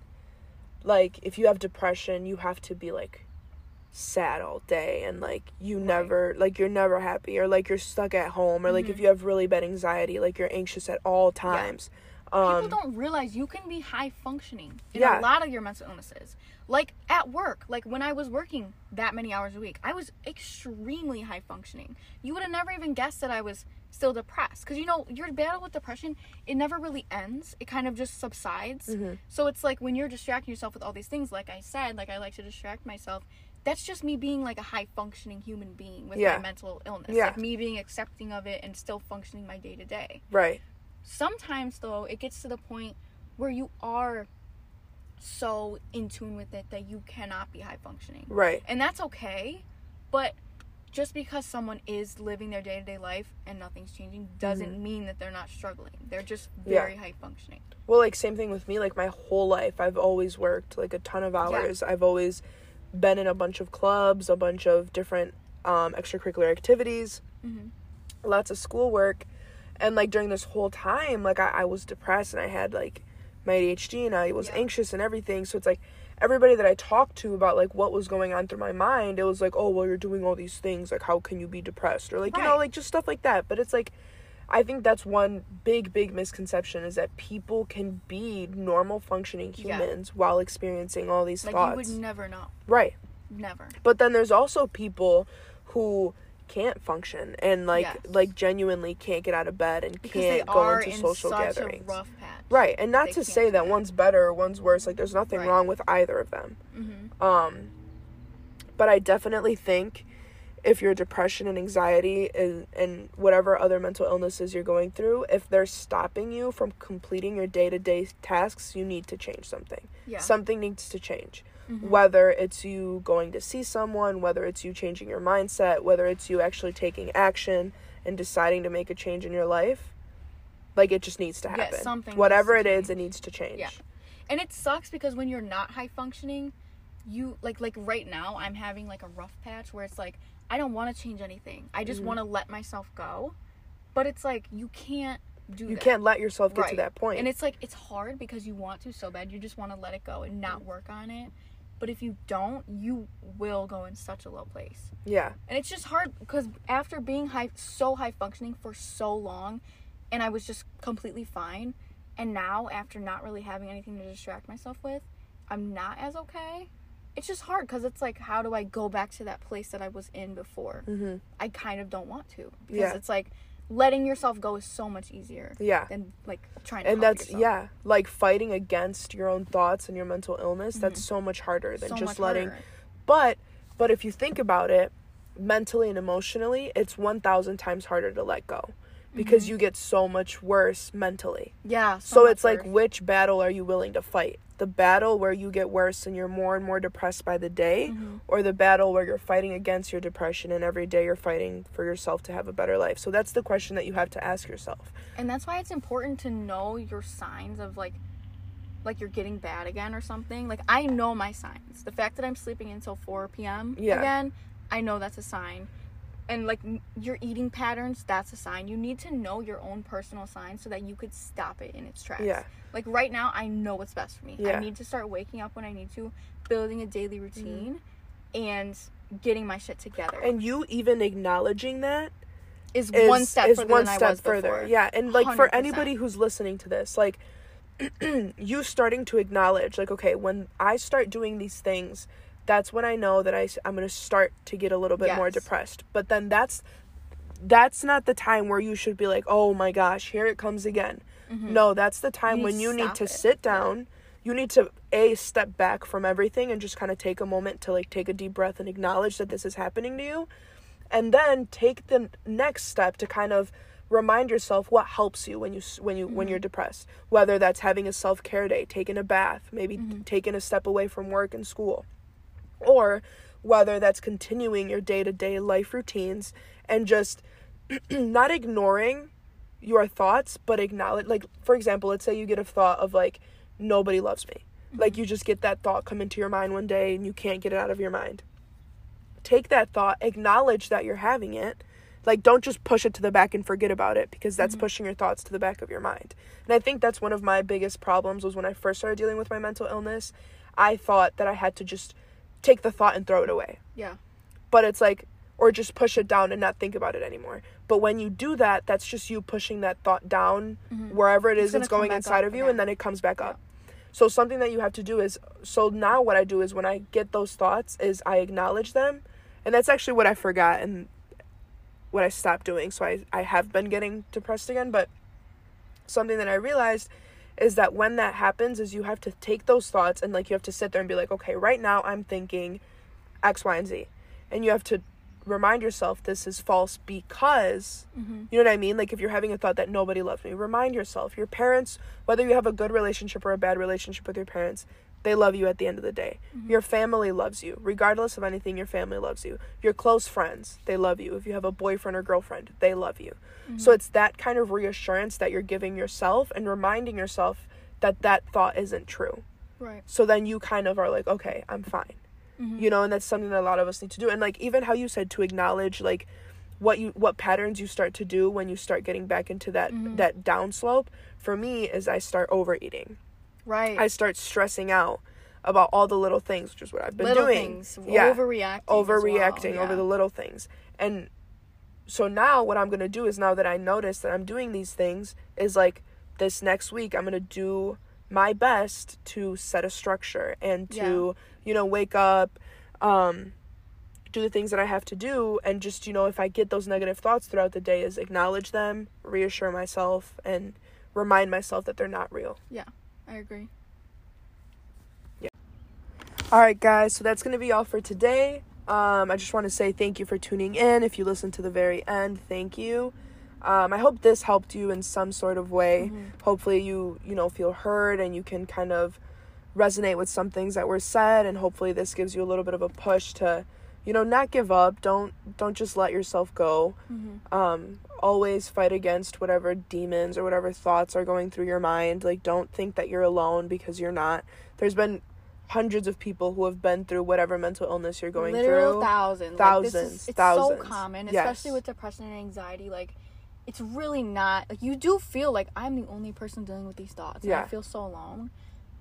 Speaker 1: like if you have depression, you have to be like sad all day and like you
Speaker 2: Right.
Speaker 1: never like you're never happy or like you're stuck at home or like if you have really bad anxiety, like you're anxious at all times. Um
Speaker 2: People don't realize you can be high functioning in
Speaker 1: Yeah.
Speaker 2: a lot of your mental illnesses. Like at work, like when I was working that many hours a week, I was extremely high functioning. You would have never even guessed that I was still depressed because you know your battle with depression it never really ends it kind of just subsides
Speaker 1: Mm-hmm.
Speaker 2: so it's like when you're distracting yourself with all these things like i said like i like to distract myself that's just me being like a high functioning human being with
Speaker 1: Yeah.
Speaker 2: my mental illness
Speaker 1: Yeah.
Speaker 2: like me being accepting of it and still functioning my day to day
Speaker 1: right.
Speaker 2: sometimes though it gets to the point where you are so in tune with it that you cannot be high functioning
Speaker 1: Right.
Speaker 2: and that's okay but just because someone is living their day-to-day life and nothing's changing doesn't mean that they're not struggling they're just
Speaker 1: Mm-hmm. Yeah.
Speaker 2: very high functioning
Speaker 1: Well, like same thing with me. Like my whole life, I've always worked like a ton of hours. Yeah. I've always been in a bunch of clubs, a bunch of different um, extracurricular activities,
Speaker 2: Mhm.
Speaker 1: lots of schoolwork, and like during this whole time, like I, I was depressed and I had like my ADHD and I was
Speaker 2: Yeah.
Speaker 1: anxious and everything. So it's like everybody that I talked to about like what was going on through my mind, it was like, oh, well, you're doing all these things. Like, how can you be depressed? Or like, you know, like just stuff like that. But it's like, I think that's one big, big misconception is that people can be normal functioning
Speaker 2: Yeah.
Speaker 1: humans while experiencing all these
Speaker 2: Like
Speaker 1: thoughts.
Speaker 2: you would never know.
Speaker 1: right.
Speaker 2: Never.
Speaker 1: But then there's also people who can't function and like
Speaker 2: Yes.
Speaker 1: like genuinely can't get out of bed and
Speaker 2: Because
Speaker 1: can't go into
Speaker 2: in
Speaker 1: social gatherings.
Speaker 2: a rough patch.
Speaker 1: Right, and not to say that
Speaker 2: that.
Speaker 1: one's better or one's worse. Like, there's nothing
Speaker 2: Right.
Speaker 1: wrong with either of them.
Speaker 2: Mm-hmm.
Speaker 1: Um, but I definitely think if your depression and anxiety and, and whatever other mental illnesses you're going through, if they're stopping you from completing your day to day tasks, you need to change something.
Speaker 2: Yeah.
Speaker 1: Something needs to change.
Speaker 2: Mhm.
Speaker 1: Whether it's you going to see someone, whether it's you changing your mindset, whether it's you actually taking action and deciding to make a change in your life, like it just needs to happen.
Speaker 2: Yeah, something
Speaker 1: Whatever it is,
Speaker 2: change.
Speaker 1: it needs to change.
Speaker 2: Yeah. and it sucks because when you're not high functioning you like like right now i'm having like a rough patch where it's like i don't want to change anything i just
Speaker 1: Mhm.
Speaker 2: want to let myself go but it's like you can't do
Speaker 1: You
Speaker 2: that.
Speaker 1: can't let yourself get to that point.
Speaker 2: and it's like it's hard because you want to so bad you just want to let it go and not work on it but if you don't you will go in such a low place
Speaker 1: yeah.
Speaker 2: and it's just hard because after being high so high functioning for so long and i was just completely fine and now after not really having anything to distract myself with i'm not as okay it's just hard because it's like how do i go back to that place that i was in before
Speaker 1: hmm
Speaker 2: i kind of don't want to because
Speaker 1: Yeah.
Speaker 2: it's like letting yourself go is so much easier
Speaker 1: Yeah.
Speaker 2: than like trying to
Speaker 1: and that's
Speaker 2: yourself.
Speaker 1: yeah like fighting against your own thoughts and your mental illness that's so much harder than
Speaker 2: so
Speaker 1: just letting
Speaker 2: harder.
Speaker 1: but but if you think about it mentally and emotionally it's 1000 times harder to let go because you get so much worse mentally.
Speaker 2: Yeah
Speaker 1: so,
Speaker 2: much
Speaker 1: it's like
Speaker 2: worse.
Speaker 1: which battle are you willing to fight? The battle where you get worse and you're more and more depressed by the day
Speaker 2: Mhm.
Speaker 1: or the battle where you're fighting against your depression and every day you're fighting for yourself to have a better life? So that's the question that you have to ask yourself.
Speaker 2: And that's why it's important to know your signs of like like you're getting bad again or something. Like i know my signs. The fact that i'm sleeping until 4 p.m
Speaker 1: Yeah.
Speaker 2: again i know that's a sign and like your eating patterns that's a sign you need to know your own personal signs so that you could stop it in its tracks
Speaker 1: Yeah.
Speaker 2: like right now i know what's best for me
Speaker 1: Yeah.
Speaker 2: i need to start waking up when i need to building a daily
Speaker 1: Mm-hmm.
Speaker 2: routine and getting my shit together
Speaker 1: and you even acknowledging that
Speaker 2: is,
Speaker 1: is
Speaker 2: one step
Speaker 1: is
Speaker 2: further
Speaker 1: one
Speaker 2: than
Speaker 1: step
Speaker 2: I was
Speaker 1: further.
Speaker 2: before.
Speaker 1: Yeah, and like for
Speaker 2: 100%.
Speaker 1: anybody who's listening to this, like (clears throat) you starting to acknowledge, like, okay, when I start doing these things, that's when I know that I I'm gonna start to get a little bit more depressed. But then that's that's not the time where you should be like, oh my gosh, here it comes again. Mm-hmm. No, that's the time
Speaker 2: need
Speaker 1: when you need to
Speaker 2: it.
Speaker 1: sit down. You need to a step back from everything and just kind of take a moment to like take a deep breath and acknowledge that this is happening to you and then take the next step to kind of remind yourself what helps you when you when you when you're mm-hmm. depressed whether that's having a self-care day taking a bath maybe mm-hmm. taking a step away from work and school or whether that's continuing your day-to-day life routines and just (clears throat) not ignoring your thoughts but acknowledge like for example let's say you get a thought of like nobody loves me mm-hmm. like you just get that thought come into your mind one day and you can't get it out of your mind take that thought, acknowledge that you're having it. Like, don't just push it to the back and forget about it because that's mm-hmm. pushing your thoughts to the back of your mind. And I think that's one of my biggest problems was when I first started dealing with my mental illness. I thought that I had to just take the thought and throw it away.
Speaker 2: Yeah.
Speaker 1: But it's like, or just push it down and not think about it anymore. But when you do that, that's just you pushing that thought down mm-hmm. wherever it
Speaker 2: It's
Speaker 1: it's going inside of you
Speaker 2: again.
Speaker 1: and then it comes back up. So something that you have to do is so now what I do is when I get those thoughts is I acknowledge them. And that's actually what I forgot and what I stopped doing. So I I have been getting depressed again, but something that I realized is that when that happens is you have to take those thoughts and like you have to sit there and be like, "Okay, right now I'm thinking X, Y, and Z." And you have to remind yourself this is false because
Speaker 2: Mm-hmm.
Speaker 1: you know what I mean? Like if you're having a thought that nobody loves me, remind yourself your parents, whether you have a good relationship or a bad relationship with your parents, they love you at the end of the day. Mm-hmm. Your family loves you. Regardless of anything, your family loves you. Your close friends, they love you. If you have a boyfriend or girlfriend, they love you. Mm-hmm. So it's that kind of reassurance that you're giving yourself and reminding yourself that that thought isn't true.
Speaker 2: Right.
Speaker 1: So then you kind of are like, okay, I'm fine. Mm-hmm. You know, and that's something that a lot of us need to do. And like even how you said to acknowledge like what you what patterns you start to do when you start getting back into that that downslope for me is I start overeating.
Speaker 2: Right.
Speaker 1: I start stressing out. about all the little things, which is what I've been
Speaker 2: little
Speaker 1: doing.
Speaker 2: things, overreacting, as well,
Speaker 1: overreacting over
Speaker 2: yeah.
Speaker 1: the little things. And so now what I'm going to do is now that I notice that I'm doing these things is like this next week I'm going to do my best to set a structure and to, you know, wake up um do the things that I have to do and just, you know, if I get those negative thoughts throughout the day is acknowledge them, reassure myself and remind myself that they're not real.
Speaker 2: I agree. Yeah.
Speaker 1: All right, guys, so that's going to be all for today. Um, I just want to say thank you for tuning in. If you listened to the very end, thank you. Um, I hope this helped you in some sort of way.
Speaker 2: Mhm.
Speaker 1: Hopefully, you you know feel heard and you can kind of resonate with some things that were said, and hopefully, this gives you a little bit of a push to, you know, not give up. Don't don't just let yourself go.
Speaker 2: Mm-hmm.
Speaker 1: Um, always fight against whatever demons or whatever thoughts are going through your mind. Like, don't think that you're alone because you're not. There's been hundreds of people who have been through whatever mental illness you're going
Speaker 2: Literal
Speaker 1: through.
Speaker 2: thousands. Like, this is-
Speaker 1: Thousands,
Speaker 2: it's
Speaker 1: thousands.
Speaker 2: so common,
Speaker 1: Yes.
Speaker 2: especially with depression and anxiety. Like, it's really not. Like, you do feel like I'm the only person dealing with these thoughts. And
Speaker 1: Yeah.
Speaker 2: I feel so alone.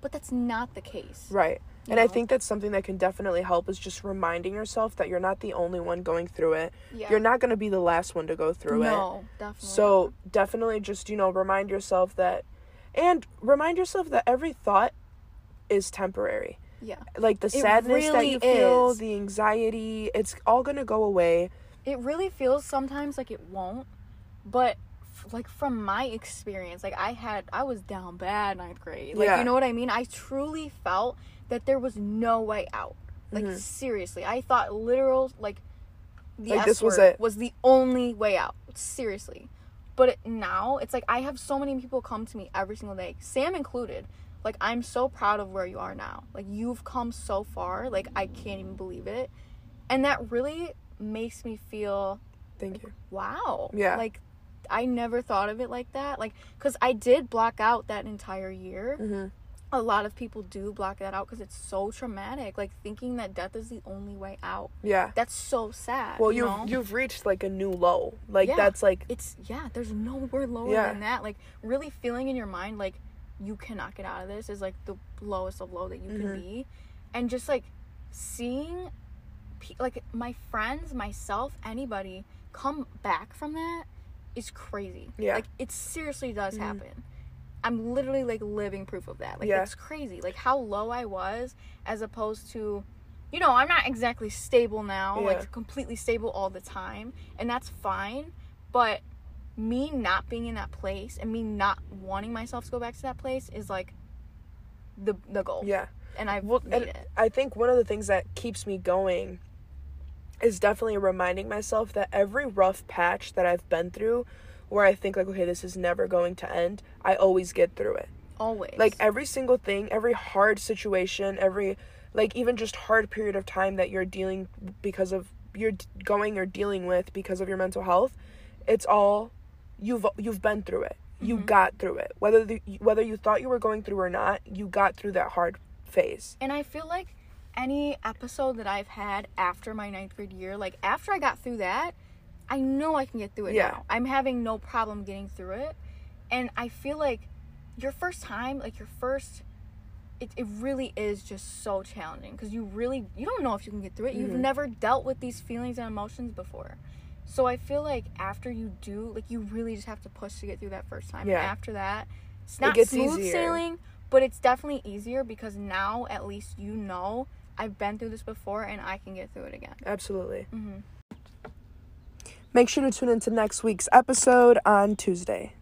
Speaker 2: But that's not the case.
Speaker 1: Right. And I think that's something that can definitely help is just reminding yourself that you're not the only one going through it.
Speaker 2: Yeah.
Speaker 1: You're not going to be the last one to go through it.
Speaker 2: No, definitely.
Speaker 1: So definitely just, you know, remind yourself that and remind yourself that every thought is temporary.
Speaker 2: yeah.
Speaker 1: Like the
Speaker 2: It
Speaker 1: sadness that
Speaker 2: really
Speaker 1: you feel,
Speaker 2: is.
Speaker 1: the anxiety, it's all going to go away.
Speaker 2: It really feels sometimes like it won't, but like from my experience, like I had, I was down bad ninth grade. Like
Speaker 1: Yeah.
Speaker 2: you know what I mean? I truly felt that there was no way out. Like
Speaker 1: Mhm.
Speaker 2: seriously, I thought literal like the
Speaker 1: Like,
Speaker 2: S
Speaker 1: this was it.
Speaker 2: was the only way out. Seriously, but it, now it's like I have so many people come to me every single day, Sam included. Like I'm so proud of where you are now. Like you've come so far. Like I can't even believe it, and that really makes me feel
Speaker 1: Thank you.
Speaker 2: wow.
Speaker 1: Yeah.
Speaker 2: Like I never thought of it like that. Like cuz I did block out that entire year.
Speaker 1: hmm
Speaker 2: A lot of people do block that out cuz it's so traumatic. Like thinking that death is the only way out.
Speaker 1: Yeah.
Speaker 2: That's so sad.
Speaker 1: Well,
Speaker 2: you
Speaker 1: you've
Speaker 2: know?
Speaker 1: you've reached like a new low. Like
Speaker 2: Yeah.
Speaker 1: that's like
Speaker 2: it's yeah, there's nowhere lower
Speaker 1: Yeah.
Speaker 2: than that. Like really feeling in your mind like you cannot get out of this is like the lowest of low that you
Speaker 1: Mhm.
Speaker 2: can be. And just like seeing pe- like my friends, myself, anybody come back from that is crazy.
Speaker 1: Yeah.
Speaker 2: Like it seriously does
Speaker 1: Mhm.
Speaker 2: happen. I'm literally like living proof of that. Like
Speaker 1: Yeah.
Speaker 2: it's crazy. Like how low I was as opposed to you know, I'm not exactly stable now,
Speaker 1: Yeah.
Speaker 2: like completely stable all the time, and that's fine. But me not being in that place and me not wanting myself to go back to that place is like the the goal.
Speaker 1: yeah.
Speaker 2: And I've
Speaker 1: Well,
Speaker 2: made
Speaker 1: and
Speaker 2: it.
Speaker 1: I think one of the things that keeps me going is definitely reminding myself that every rough patch that I've been through where I think like okay this is never going to end, I always get through it.
Speaker 2: Always.
Speaker 1: Like every single thing, every hard situation, every like even just hard period of time that you're dealing because of you're going or dealing with because of your mental health, it's all you've you've been through it. You
Speaker 2: Mhm.
Speaker 1: got through it. Whether the, whether you thought you were going through or not, you got through that hard phase.
Speaker 2: And I feel like any episode that I've had after my ninth grade year, like after I got through that, I know I can get through it
Speaker 1: Yeah.
Speaker 2: now. I'm having no problem getting through it. And I feel like your first time, like your first it, it really is just so challenging because you really you don't know if you can get through it. You've
Speaker 1: Mhm.
Speaker 2: never dealt with these feelings and emotions before. So I feel like after you do, like you really just have to push to get through that first time.
Speaker 1: Yeah.
Speaker 2: And after that, it's not
Speaker 1: gets
Speaker 2: smooth
Speaker 1: easier.
Speaker 2: sailing, but it's definitely easier because now at least you know I've been through this before and I can get through it again.
Speaker 1: Absolutely.
Speaker 2: hmm
Speaker 1: Make sure to tune into next week's episode on Tuesday.